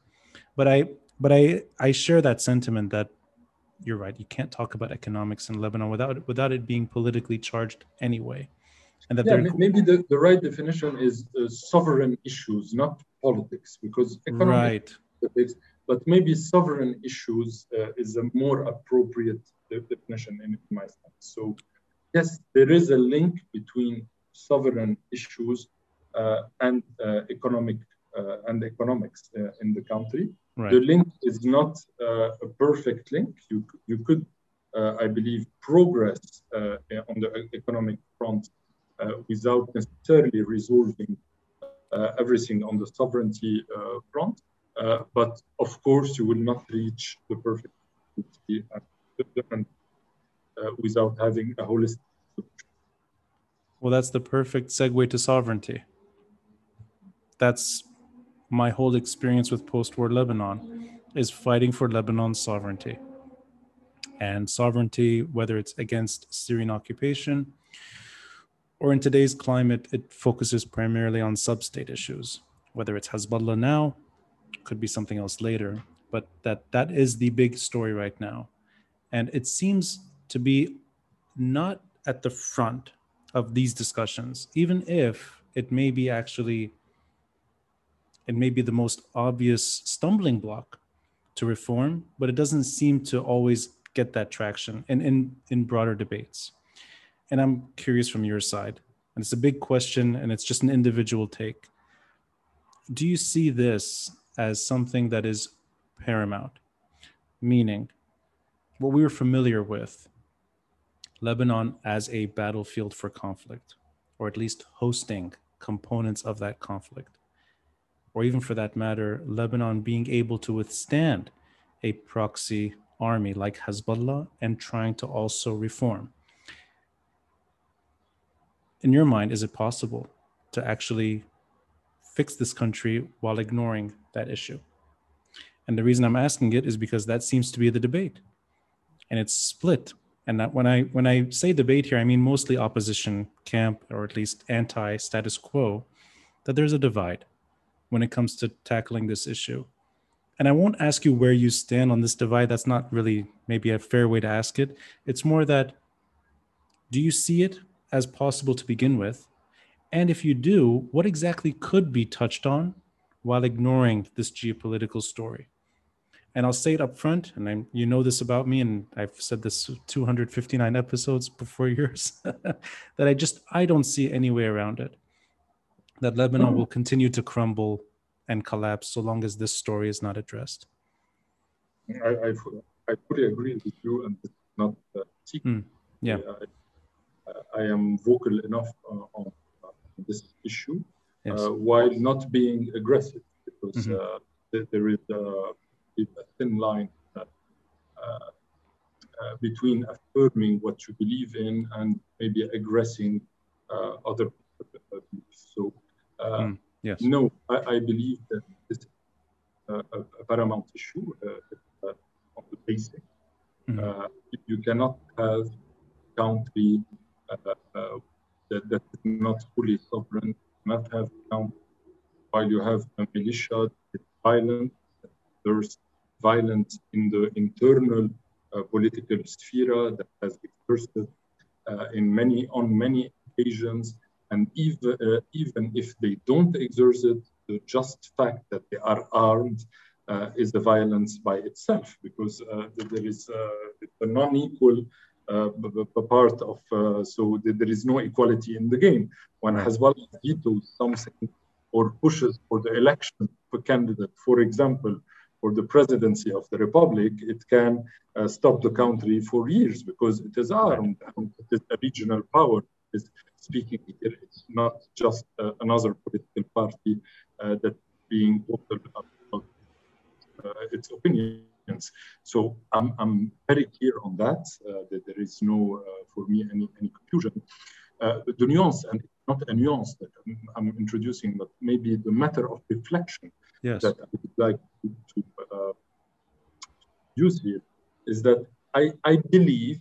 But I but I I share that sentiment that you're right, you can't talk about economics in Lebanon without without it being politically charged anyway and that yeah, maybe the, the right definition is uh, sovereign issues, not politics, because economic right. But maybe sovereign issues uh, is a more appropriate definition in my sense. So, yes, there is a link between sovereign issues uh, and uh, economic uh, and economics uh, in the country. Right. The link is not a perfect link. You you could, I believe, progress on the economic front uh, without necessarily resolving uh, everything on the sovereignty uh, but of course, you will not reach the perfect different without having a holistic solution. Well, that's the perfect segue to sovereignty. That's my whole experience with post-war Lebanon is fighting for Lebanon's sovereignty. And sovereignty, whether it's against Syrian occupation or in today's climate, it focuses primarily on sub-state issues, whether it's Hezbollah now, could be something else later, but that that is the big story right now. And it seems to be not at the front of these discussions, even if it may be actually it may be the most obvious stumbling block to reform, but it doesn't seem to always get that traction in, in, in broader debates. And I'm curious from your side, and it's a big question and it's just an individual take. Do you see this as something that is paramount? Meaning, what we were familiar with, Lebanon as a battlefield for conflict, or at least hosting components of that conflict or even for that matter, Lebanon being able to withstand a proxy army like Hezbollah and trying to also reform. In your mind, is it possible to actually fix this country while ignoring that issue? And the reason I'm asking it is because that seems to be the debate. And it's split. And when I when I say debate here, I mean mostly opposition camp or at least anti-status quo, that there's a divide when it comes to tackling this issue. And I won't ask you where you stand on this divide. That's not really maybe a fair way to ask it. It's more that do you see it as possible to begin with? And if you do, what exactly could be touched on while ignoring this geopolitical story? And I'll say it up front, and I'm, you know this about me, and I've said this 259 episodes before yours, that I just I don't see any way around it that Lebanon will continue to crumble and collapse so long as this story is not addressed. I, I, I fully agree with you, and it's not uh, mm, yeah. I, I, am vocal enough uh, on this issue yes. Uh, while not being aggressive, because mm-hmm. Uh, there is a, a, thin line uh, between affirming what you believe in and maybe aggressing other beliefs. So mm, yes. No, I, I, believe that this is a, a paramount issue uh, uh, on the basic. Mm. you cannot have country that, that is not fully sovereign, not have country while you have a militia that's violent, there's violence in the internal uh, political sphere that has exerted uh, in many on many occasions. And even, uh, even if they don't exert it, the just fact that they are armed uh, is the violence by itself, because uh, there is a non-equal part of, so there is no equality in the game. When Hezbollah vetoes something or pushes for the election of a candidate, for example, for the presidency of the republic, it can uh, stop the country for years because it is armed and it is a regional power. is speaking here. It's not just uh, another political party uh, that being vocal about uh, its So I'm, I'm very clear on that, uh, that there is no, uh, for me, any, any confusion. Uh, the nuance, and not a nuance that I'm, I'm, introducing, but maybe the matter of reflection yes. that I would like to, to use here is that I, I believe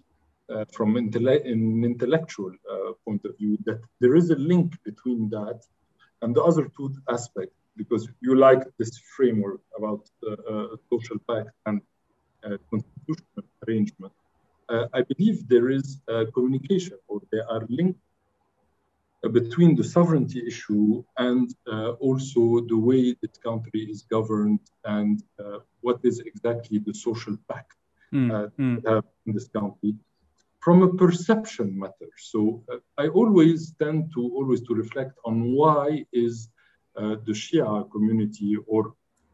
uh, from intelle- an intellectual uh, point of view that there is a link between that and the other two aspects because you like this framework about uh, social pact and constitutional arrangement. I believe there is communication or there are links between the sovereignty issue and uh, also the way this country is governed and uh, what is exactly the social pact mm, uh, mm. in this country from a perception matter. So uh, I always tend to always to reflect on why is uh, the Shia community or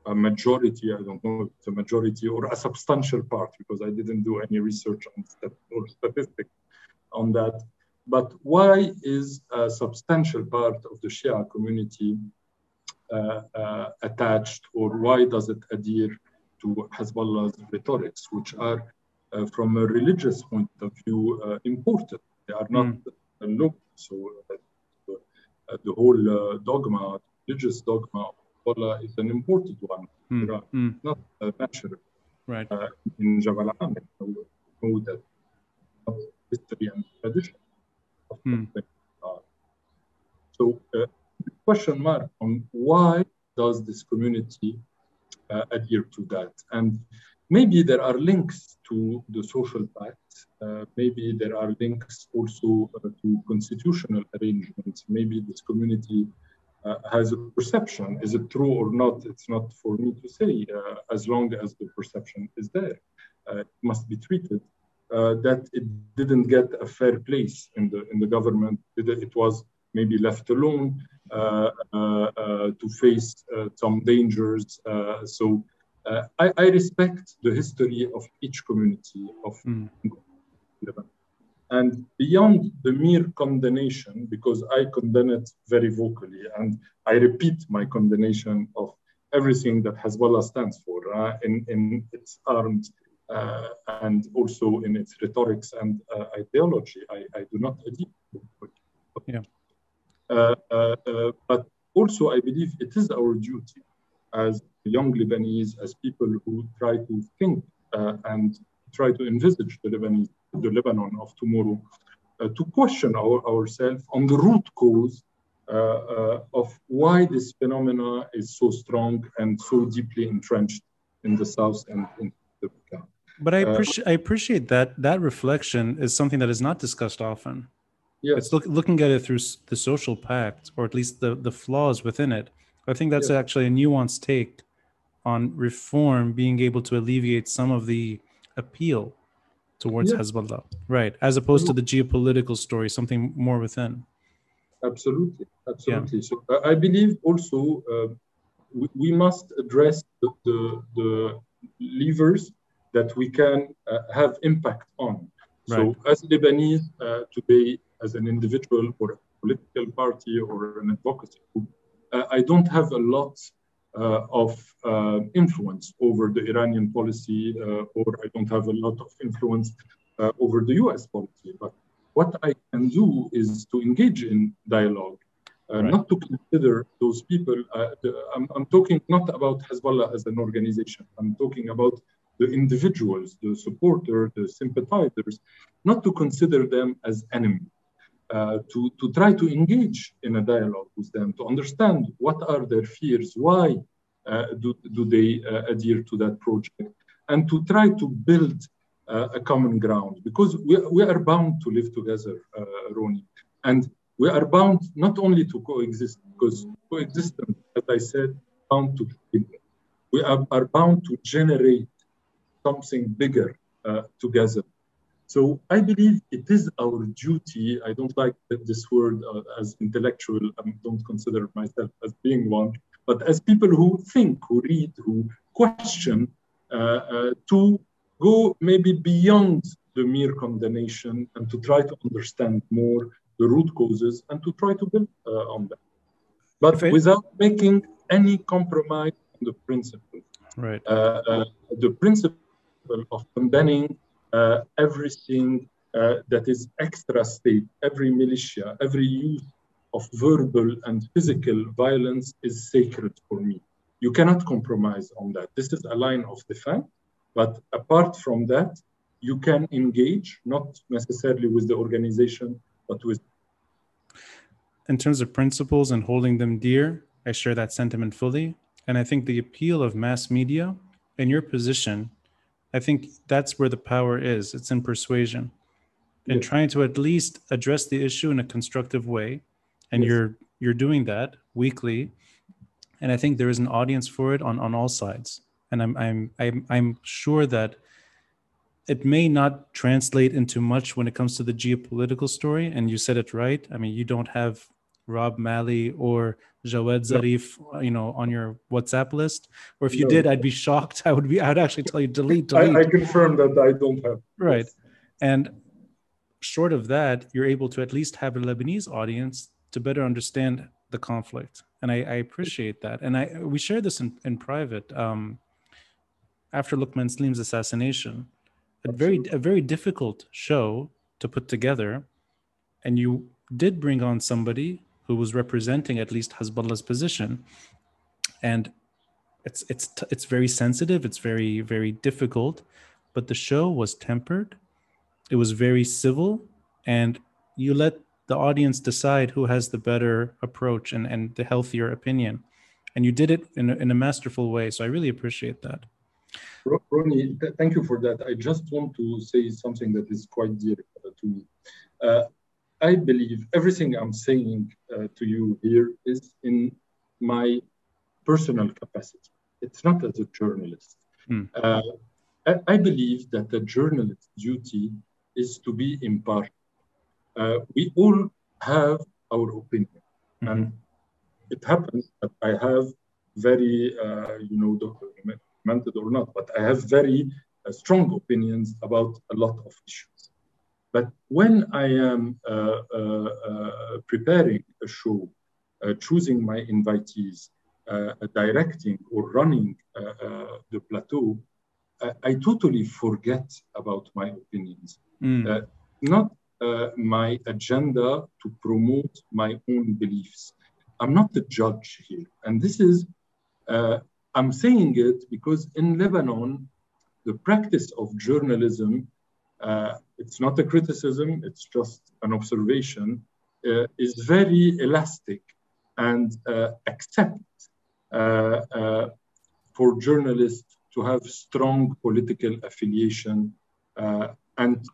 a majority, I don't know if it's a majority or a substantial part, because I didn't do any research on stat- or statistics on that. But why is a substantial part of the Shia community uh, uh, attached, or why does it adhere to Hezbollah's rhetorics, which are uh, from a religious point of view uh, important. They are not mm. looked. So uh, the whole dogma, religious dogma of Allah is an important one. Mm. Mm. Not natural. Right. in Jabal Amel, know that history and tradition. Mm. So, uh, question mark on why does this community uh, adhere to that? And maybe there are links to the social pact uh, maybe there are links also uh, to constitutional arrangements. Maybe this community uh, has a perception. Is it true or not? It's not for me to say. Uh, as long as the perception is there, uh, it must be treated. that it didn't get a fair place in the in the government. It was maybe left alone to face some dangers. so uh, I, I, respect the history of each community of mm. Lebanon. And beyond the mere condemnation, because I condemn it very vocally, and I repeat my condemnation of everything that Hezbollah stands for uh, in, in its arms uh, and also in its rhetorics and uh, ideology. I, I, do not agree. Yeah. Uh, uh, but also, I believe it is our duty as young Lebanese, as people who try to think uh, and try to envisage the Lebanese, the Lebanon of tomorrow, uh, to question our, ourselves on the root cause uh, uh, of why this phenomena is so strong and so deeply entrenched in the south and in the but I, appreciate I appreciate that that reflection is something that is not discussed often. Yes. It's look, looking at it through the social pact, or at least the, the flaws within it. I think that's yes. actually a nuanced take on reform being able to alleviate some of the appeal towards yeah. Hezbollah, right? As opposed to the geopolitical story, something more within. Absolutely, absolutely. Yeah. So uh, I believe also uh, we, we, must address the, the, the, levers that we can uh, have impact on. Right. So as Lebanese uh, today, as an individual or a political party or an advocacy group, uh, I don't have a lot of uh, influence over the Iranian policy, or I don't have a lot of influence over the US policy. But what I can do is to engage in dialogue, uh, right. not to consider those people. Uh, the, I'm, I'm, talking not about Hezbollah as an organization. I'm talking about the individuals, the supporters, the sympathizers, not to consider them as enemies. Uh, to, to try to engage in a dialogue with them, to understand what are their fears, why uh, do, do they uh, adhere to that project, and to try to build uh, a common ground because we, we are bound to live together, Ronnie. And we are bound not only to coexist, because coexistence, as I said, bound to we are, are bound to generate something bigger together so I believe it is our duty. I don't like this word uh, as intellectual. I don't consider myself as being one, but as people who think, who read, who question, uh, uh, to go maybe beyond the mere condemnation and to try to understand more the root causes and to try to build uh, on that, but without making any compromise on the principle. Right. Uh, uh, the principle of condemning everything uh, that is extra state, every militia, every use of verbal and physical violence is sacred for me. You cannot compromise on that. This is a line of defense. But apart from that, you can engage, not necessarily with the organization, but with. In terms of principles and holding them dear, I share that sentiment fully. And I think the appeal of mass media in your position I think that's where the power is. It's in persuasion and yes. trying to at least address the issue in a constructive way. And yes. you're you're doing that weekly. And I think there is an audience for it on, on all sides. And I'm I'm I'm I'm sure that it may not translate into much when it comes to the geopolitical story. And you said it right. I mean, you don't have Rob Malley or Javad Zarif, you know, on your WhatsApp list? Or if you no. did, I'd be shocked. I would be. I would actually tell you delete, delete. I, I confirm that I don't have. Right, and short of that, you're able to at least have a Lebanese audience to better understand the conflict, and I, I appreciate that. And I we shared this in, in private. Um, after Luqman Slim's assassination, a very a very difficult show to put together, and you did bring on somebody who was representing at least Hezbollah's position. And it's it's it's very sensitive, it's very very difficult, but the show was tempered. It was very civil and you let the audience decide who has the better approach and, and the healthier opinion. And you did it in a, in a masterful way. So I really appreciate that. Ronnie, th- thank you for that. I just want to say something that is quite dear uh, to me. Uh, I believe everything I'm saying uh, to you here is in my personal capacity. It's not as a journalist. Mm. I, I, believe that a journalist's duty is to be impartial. Uh, we all have our opinion, mm-hmm. and it happens that I have very, uh, you know, documented or not, but I have very uh, strong opinions about a lot of issues. But when I am uh, uh, uh preparing a show, uh, choosing my invitees, directing or running the plateau, I, I, totally forget about my opinions. Mm. not my agenda to promote my own beliefs. I'm not the judge here. And this is uh, I'm saying it because in Lebanon, the practice of journalism, uh, it's not a criticism, it's just an observation, uh, is very elastic and uh, accept uh, uh, for journalists to have strong political affiliation and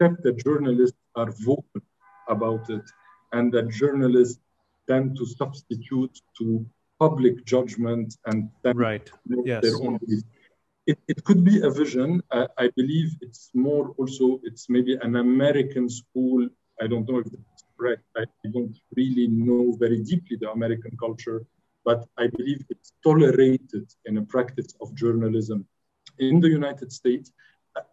accept that journalists are vocal about it and that journalists tend to substitute to public judgment and then right. yes. their own. It, it could be a vision. I, I believe it's more also, it's maybe an American school. I don't know if it's correct. I, I don't really know very deeply the American culture, but I believe it's tolerated in a practice of journalism in the United States.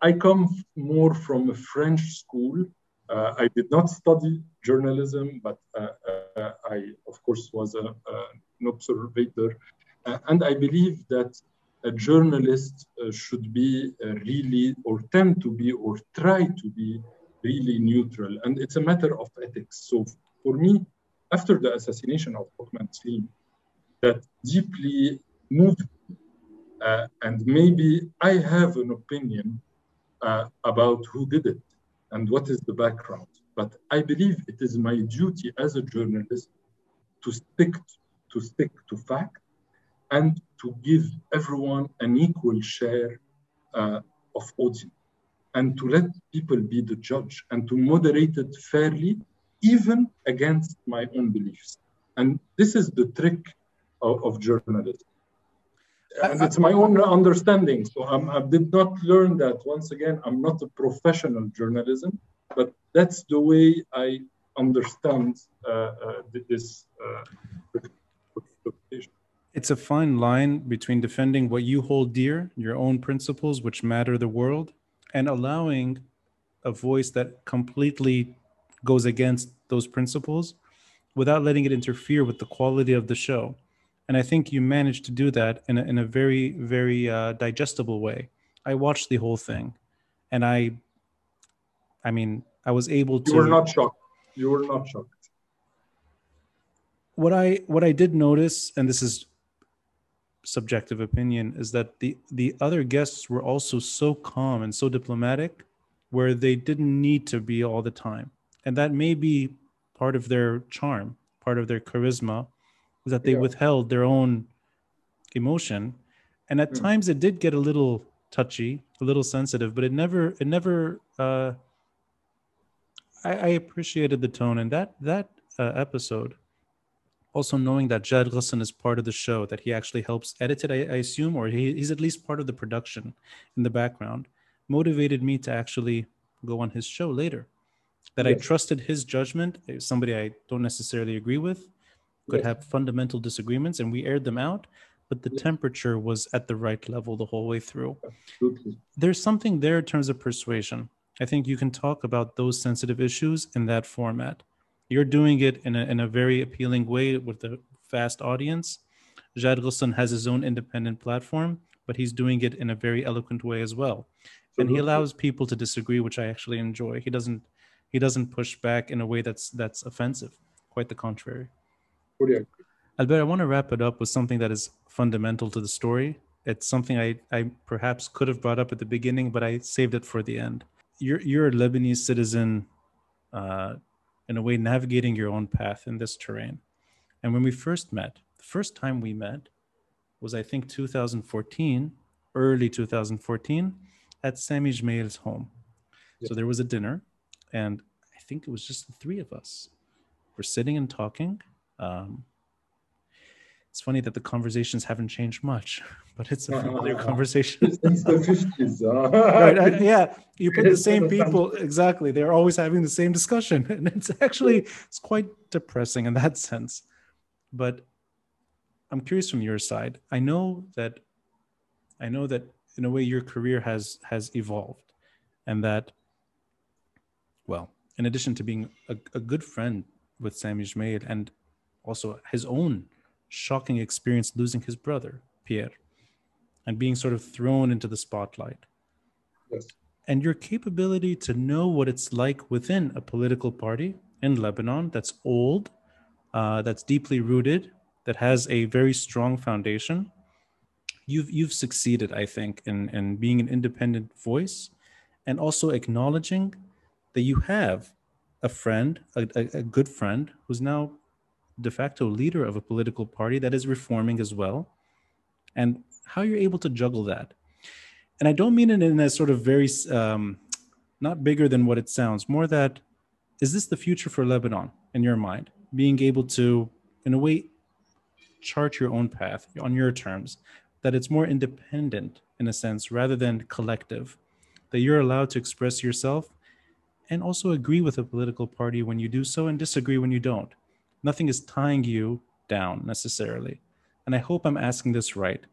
I come more from a French school. Uh, I did not study journalism, but uh, uh, I, of course, was a, a an observer. Uh, and I believe that a journalist uh, should be uh, really, or tend to be, or try to be really neutral. And it's a matter of ethics. So for me, after the assassination of Ahmed Slim, that deeply moved me. Uh, and maybe I have an opinion uh, about who did it and what is the background. But I believe it is my duty as a journalist to stick to stick to fact and to give everyone an equal share uh, of audience and to let people be the judge and to moderate it fairly, even against my own beliefs. And this is the trick of, of journalism. And it's my own understanding. So I'm, i did not learn that. Once again, I'm not a professional journalism, but that's the way I understand uh, uh, this uh, it's a fine line between defending what you hold dear, your own principles, which matter the world, and allowing a voice that completely goes against those principles without letting it interfere with the quality of the show. And I think you managed to do that in a, in a very, very uh, digestible way. I watched the whole thing and I, I mean, I was able to. You were not shocked. You were not shocked. What I what I did notice, and this is subjective opinion is that the the other guests were also so calm and so diplomatic where they didn't need to be all the time and that may be part of their charm part of their charisma is that they yeah. withheld their own emotion and at mm. times it did get a little touchy a little sensitive but it never it never uh i, I appreciated the tone and that that uh, episode also knowing that Jad Ghosn is part of the show, that he actually helps edit it, I, I assume, or he, he's at least part of the production in the background, motivated me to actually go on his show later. That yes. I trusted his judgment, eh, somebody I don't necessarily agree with, could yes. have fundamental disagreements, and we aired them out, but the yes. temperature was at the right level the whole way through. Absolutely. There's something there in terms of persuasion. I think you can talk about those sensitive issues in that format you're doing it in a, in a very appealing way with a vast audience. Jad Ghosn has his own independent platform, but he's doing it in a very eloquent way as well. And he allows people to disagree, which I actually enjoy. He doesn't he doesn't push back in a way that's that's offensive. Quite the contrary. Albert, I want to wrap it up with something that is fundamental to the story. It's something I, I perhaps could have brought up at the beginning, but I saved it for the end. You're you're a Lebanese citizen uh, in a way navigating your own path in this terrain. And when we first met, the first time we met was, I think, 2014 early 2014 at Sami Gemayel's home. So there was a dinner, and I think it was just the three of us. We're sitting and talking. Um, it's funny that the conversations haven't changed much, but it's a familiar conversation. Since the 50s. Uh, right, I- yeah, you put the same people exactly. They're always having the same discussion, and it's actually it's quite depressing in that sense. But I'm curious from your side. I know that I know that in a way your career has has evolved, and that well, in addition to being a, a good friend with Sami Gemayel and also his own shocking experience losing his brother, Pierre, and being sort of thrown into the spotlight. Yes. And your capability to know what it's like within a political party in Lebanon that's old, uh, that's deeply rooted, that has a very strong foundation. You've you've succeeded, I think, in, in being an independent voice and also acknowledging that you have a friend, a, a, a good friend, who's now de facto leader of a political party that is reforming as well, and how you're able to juggle that. And I don't mean it in a sort of very, um, not bigger than what it sounds, more that is this the future for Lebanon in your mind? Being able to, in a way, chart your own path on your terms, that it's more independent in a sense rather than collective, that you're allowed to express yourself and also agree with a political party when you do so and disagree when you don't nothing is tying you down necessarily. And I hope I'm asking this right.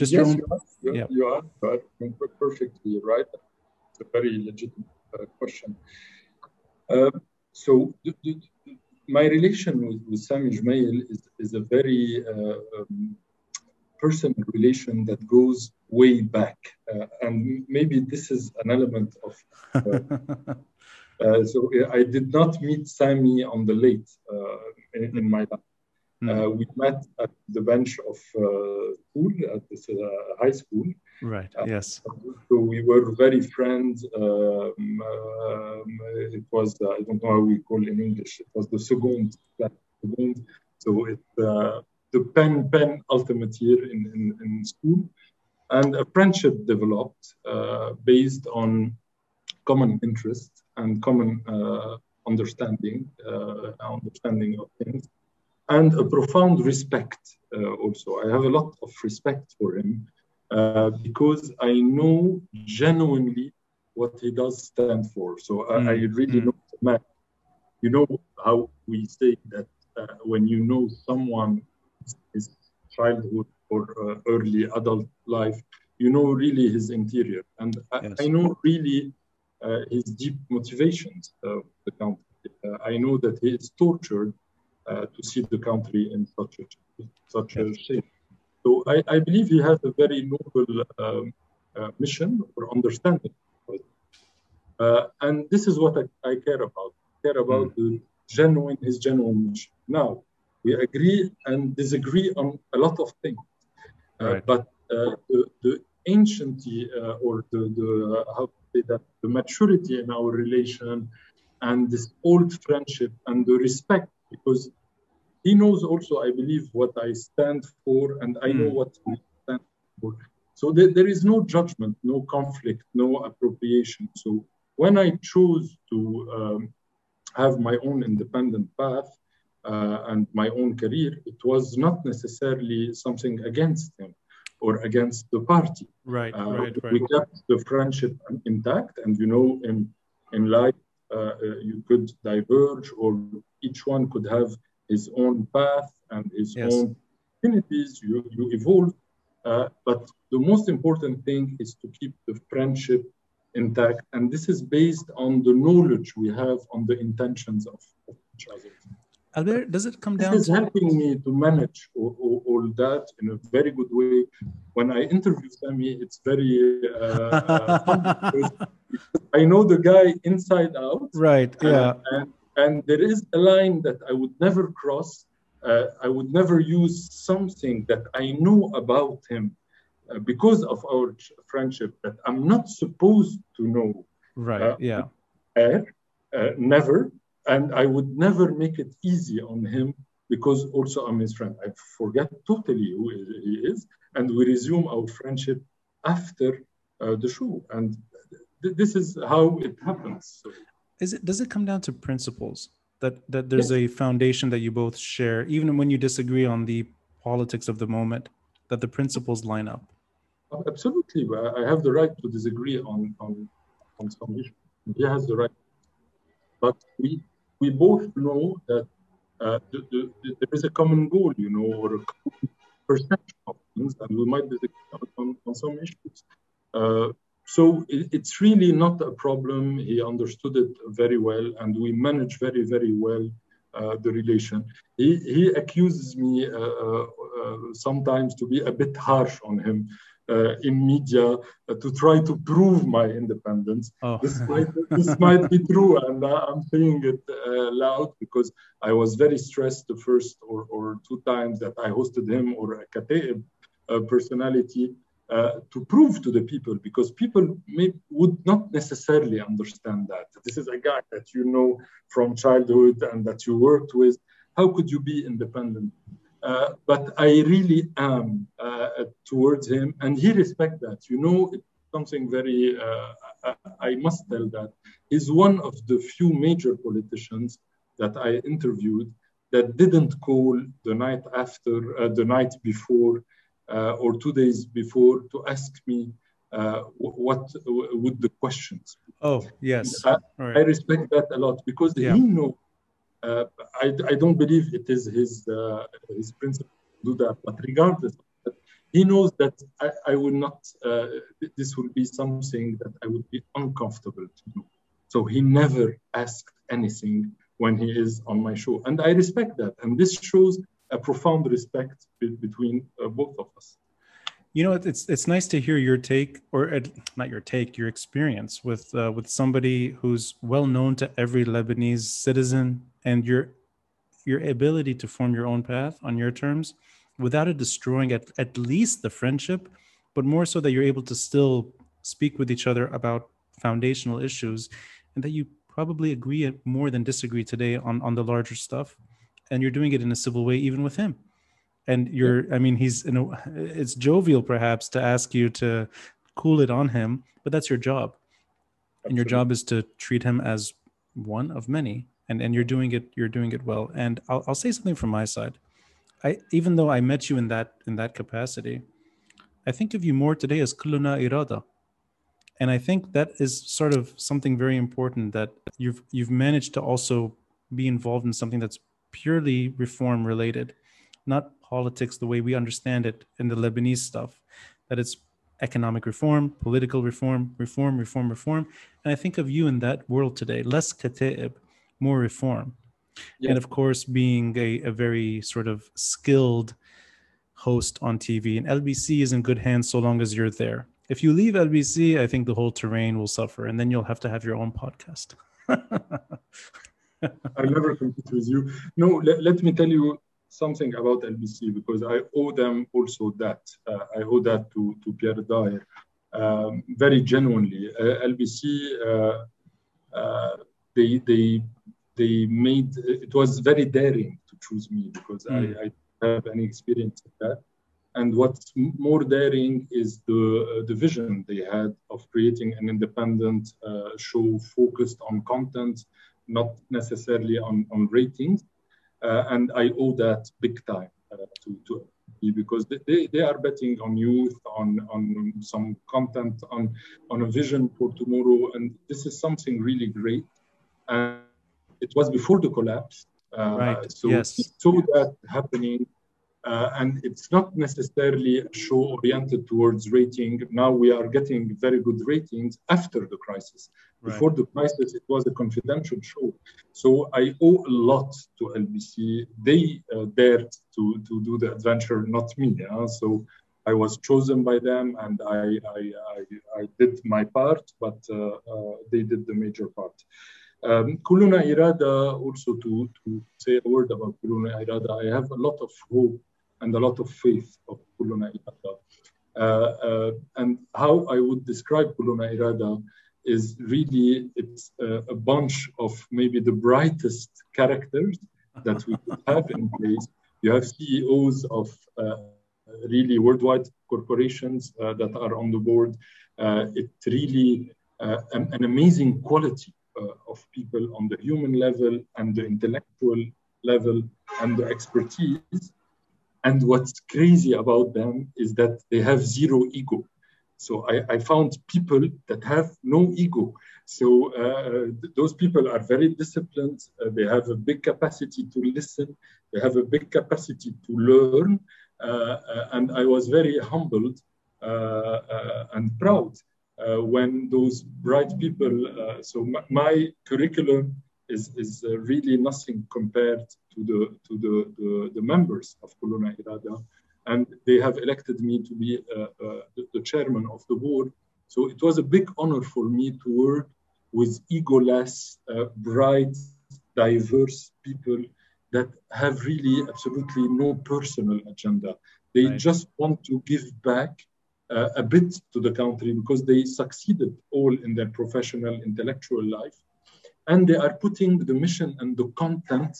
Just yes, own, you, are, you, yeah. you are, you are perfectly right. It's a very legitimate uh, question. Uh, so the, the, my relation with, with Sami Gemayel is, is a very uh, um, personal relation that goes way back. Uh, and maybe this is an element of uh, Uh, so I did not meet Sami on the late uh, in, in, my life. Mm. we met at the bench of school at this high school. Right. yes. So we were very friends. Um, um, it was I don't know how we call in English. It was the second. second. So it the pen pen ultimate year in, in, in school and a friendship developed uh, based on common interests and common uh, understanding, uh, understanding of things, and a profound respect uh, also. I have a lot of respect for him because I know genuinely what he does stand for. So mm. I, I, really mm. know the man. You know how we say that uh, when you know someone his childhood or uh, early adult life, you know really his interior. And I, I know really uh, his deep motivations of the country. Uh, I know that he is tortured uh, to see the country in such a such a shape. So I, I believe he has a very noble um, mission or understanding. and this is what I, I care about. I care about mm. the genuine his genuine mission. Now we agree and disagree on a lot of things, uh, right. but uh, the, the anciency uh, or the, the how that the maturity in our relation and this old friendship and the respect because he knows also i believe what i stand for and i know hmm. what he stands for. So there, there is no judgment no conflict no appropriation. So when i chose to um, have my own independent path uh, and my own career it was not necessarily something against him or against the party. Right, uh, right, right. We kept the friendship intact, and you know, in in life, uh, uh, you could diverge, or each one could have his own path and his yes. own affinities. You you evolve, uh, but the most important thing is to keep the friendship intact, and this is based on the knowledge we have on the intentions of, of each other. Albert, does it come down? This is helping me to manage all, all, all, that in a very good way. When I interview Sami, it's very uh, I know the guy inside out. Right. Yeah. And, and, there is a line that I would never cross. Uh, I would never use something that I know about him uh, because of our friendship that I'm not supposed to know. Right. Uh, yeah. Uh, never and I would never make it easy on him because also I'm his friend. I forget totally who he is, and we resume our friendship after uh, the show. And th- this is how it happens. So, Is it does it come down to principles that that there's a foundation that you both share, even when you disagree on the politics of the moment, that the principles line up? absolutely, I have the right to disagree on on, on some issues. He has the right, but we we both know that uh, the, the, the, there is a common goal, you know, or a perception of things, and we might disagree on, on some issues. Uh, so it, it's really not a problem. He understood it very well, and we manage very, very well uh, the relation. He, he accuses me uh, uh, sometimes to be a bit harsh on him. Uh, in media uh, to try to prove my independence. Oh. this, might, this might be true, and I'm saying it uh, loud because I was very stressed the first or, or two times that I hosted him or a Kataib personality uh, to prove to the people because people may, would not necessarily understand that. This is a guy that you know from childhood and that you worked with. How could you be independent? Uh, but I really am uh, towards him, and he respects that. You know, it's something very. Uh, I, I must tell that is one of the few major politicians that I interviewed that didn't call the night after, uh, the night before, uh, or two days before to ask me uh, what would the questions. Be. Oh yes, I, right. I, respect that a lot because yeah. he knows. Uh, I, I don't believe it is his uh, his principle to do that, but regardless, he knows that I, I will not. Uh, this will be something that I would be uncomfortable to do. So he never asked anything when he is on my show, and I respect that. And this shows a profound respect be- between uh, both of us. You know, it's it's nice to hear your take, or uh, not your take, your experience with uh, with somebody who's well known to every Lebanese citizen, and your your ability to form your own path on your terms, without it destroying at at least the friendship, but more so that you're able to still speak with each other about foundational issues, and that you probably agree more than disagree today on on the larger stuff. And you're doing it in a civil way even with him. And you're i mean he's in a, it's jovial perhaps to ask you to cool it on him but that's your job. Absolutely. and your job is to treat him as one of many and and you're doing it you're doing it well. And i'll, I'll say something from my side. I even though i met you in that in that capacity i think of you more today as Kulluna Irada. And i think that is sort of something very important that you've you've managed to also be involved in something that's purely reform related, not politics the way we understand it in the Lebanese stuff, that it's economic reform, political reform, reform, reform, reform. And I think of you in that world today, less kataib, more reform. Yeah. And of course, being a, a very sort of skilled host on TV. And LBC is in good hands so long as you're there. If you leave LBC, I think the whole terrain will suffer, and then you'll have to have your own podcast. I never compete with you. No, let, let me tell you something about LBC because I owe them also that. Uh, I owe that to, to Pierre Daher um, very genuinely. Uh, LBC, uh, uh, they, they, they made it was very daring to choose me because mm. I, I have any experience of that. And what's more daring is the, uh, the vision they had of creating an independent uh, show focused on content not necessarily on, on ratings. Uh, and I owe that big time uh, to, to because they, they are betting on youth, on, on some content, on, on a vision for tomorrow. And this is something really great. And it was before the collapse. Uh, right. So yes. we saw that happening. Uh, and it's not necessarily a show oriented towards rating. Now we are getting very good ratings after the crisis. Right. Before the crisis, it was a confidential show. So I owe a lot to LBC. They uh, dared to, to do the adventure, not me. Yeah? So I was chosen by them and I, I, I, I did my part, but uh, uh they did the major part. Um, Kulluna Irada, also to, to say a word about Kulluna Irada, I have a lot of hope and a lot of faith of Kulluna Irada. Uh, uh, and how I would describe Kulluna Irada is really it's a, a bunch of maybe the brightest characters that we could have in place. You have CEOs of uh, really worldwide corporations that are on the board. it really an, an, amazing quality of people on the human level and the intellectual level and the expertise. And what's crazy about them is that they have zero ego. So I, I found people that have no ego. So uh, those people are very disciplined. Uh, they have a big capacity to listen. They have a big capacity to learn. Uh, uh and I was very humbled uh, uh, and proud when those bright people. so my, my curriculum is, is really nothing compared to the to the, the, the members of Kulluna Irada and they have elected me to be uh, uh, the, the, chairman of the board. So it was a big honor for me to work with egoless, uh, bright, diverse people that have really absolutely no personal agenda. They right. just want to give back uh, a bit to the country because they succeeded all in their professional, intellectual life. And they are putting the mission and the content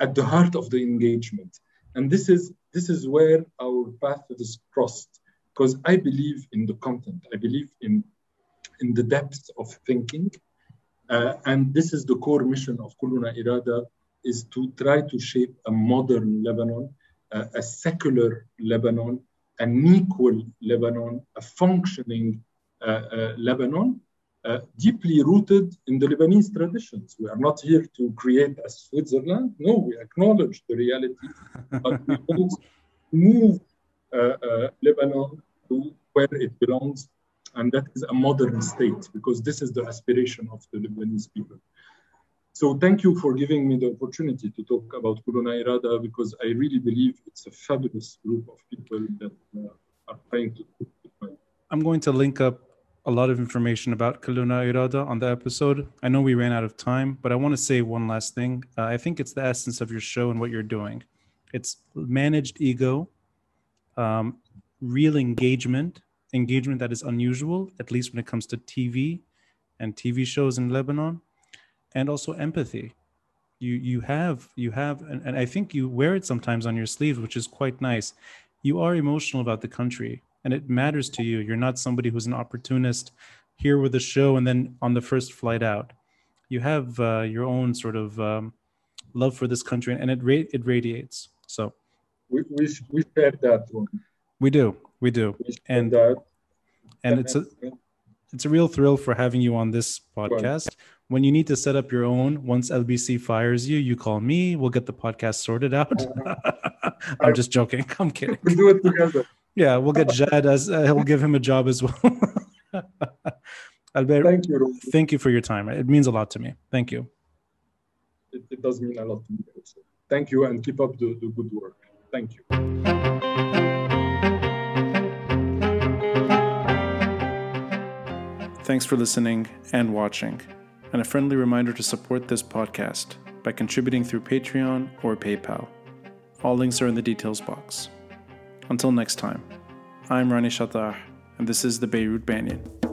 at the heart of the engagement. And this is, this is where our path is crossed because I believe in the content. I believe in in the depth of thinking. Uh, and this is the core mission of Kulluna Irada, is to try to shape a modern Lebanon, uh, a secular Lebanon, an equal Lebanon, a functioning uh, uh Lebanon, uh, deeply rooted in the Lebanese traditions. We are not here to create a Switzerland. No, we acknowledge the reality, but we want to move uh, Lebanon to where it belongs and that is a modern state because this is the aspiration of the Lebanese people. So thank you for giving me the opportunity to talk about Kulluna Irada because I really believe it's a fabulous group of people that uh, are trying to. I'm going to link up a lot of information about Kulluna Irada on the episode. I know we ran out of time, but I want to say one last thing. Uh, I think it's the essence of your show and what you're doing. It's managed ego, um, real engagement, engagement that is unusual, at least when it comes to TV and TV shows in Lebanon, and also empathy. You you have you have, and, and I think you wear it sometimes on your sleeve, which is quite nice. You are emotional about the country, and it matters to you. You're not somebody who's an opportunist here with the show and then on the first flight out. You have uh, your own sort of um, love for this country, and it ra- it radiates. So we we, we share that one. We do, we do, and that. and it's a it's a real thrill for having you on this podcast. When you need to set up your own, once LBC fires you, you call me. We'll get the podcast sorted out. I'm just joking. I'm kidding. We'll do it together. Yeah, we'll get Jad as uh, he'll give him a job as well. Albert, thank you. Thank you for your time. It means a lot to me. Thank you. It, it does mean a lot to me also. Thank you and keep up the, the good work. Thank you. Thanks for listening and watching, and a friendly reminder to support this podcast by contributing through Patreon or PayPal. All links are in the details box. Until next time, I'm Ronnie Chatah, and this is the Beirut Banyan.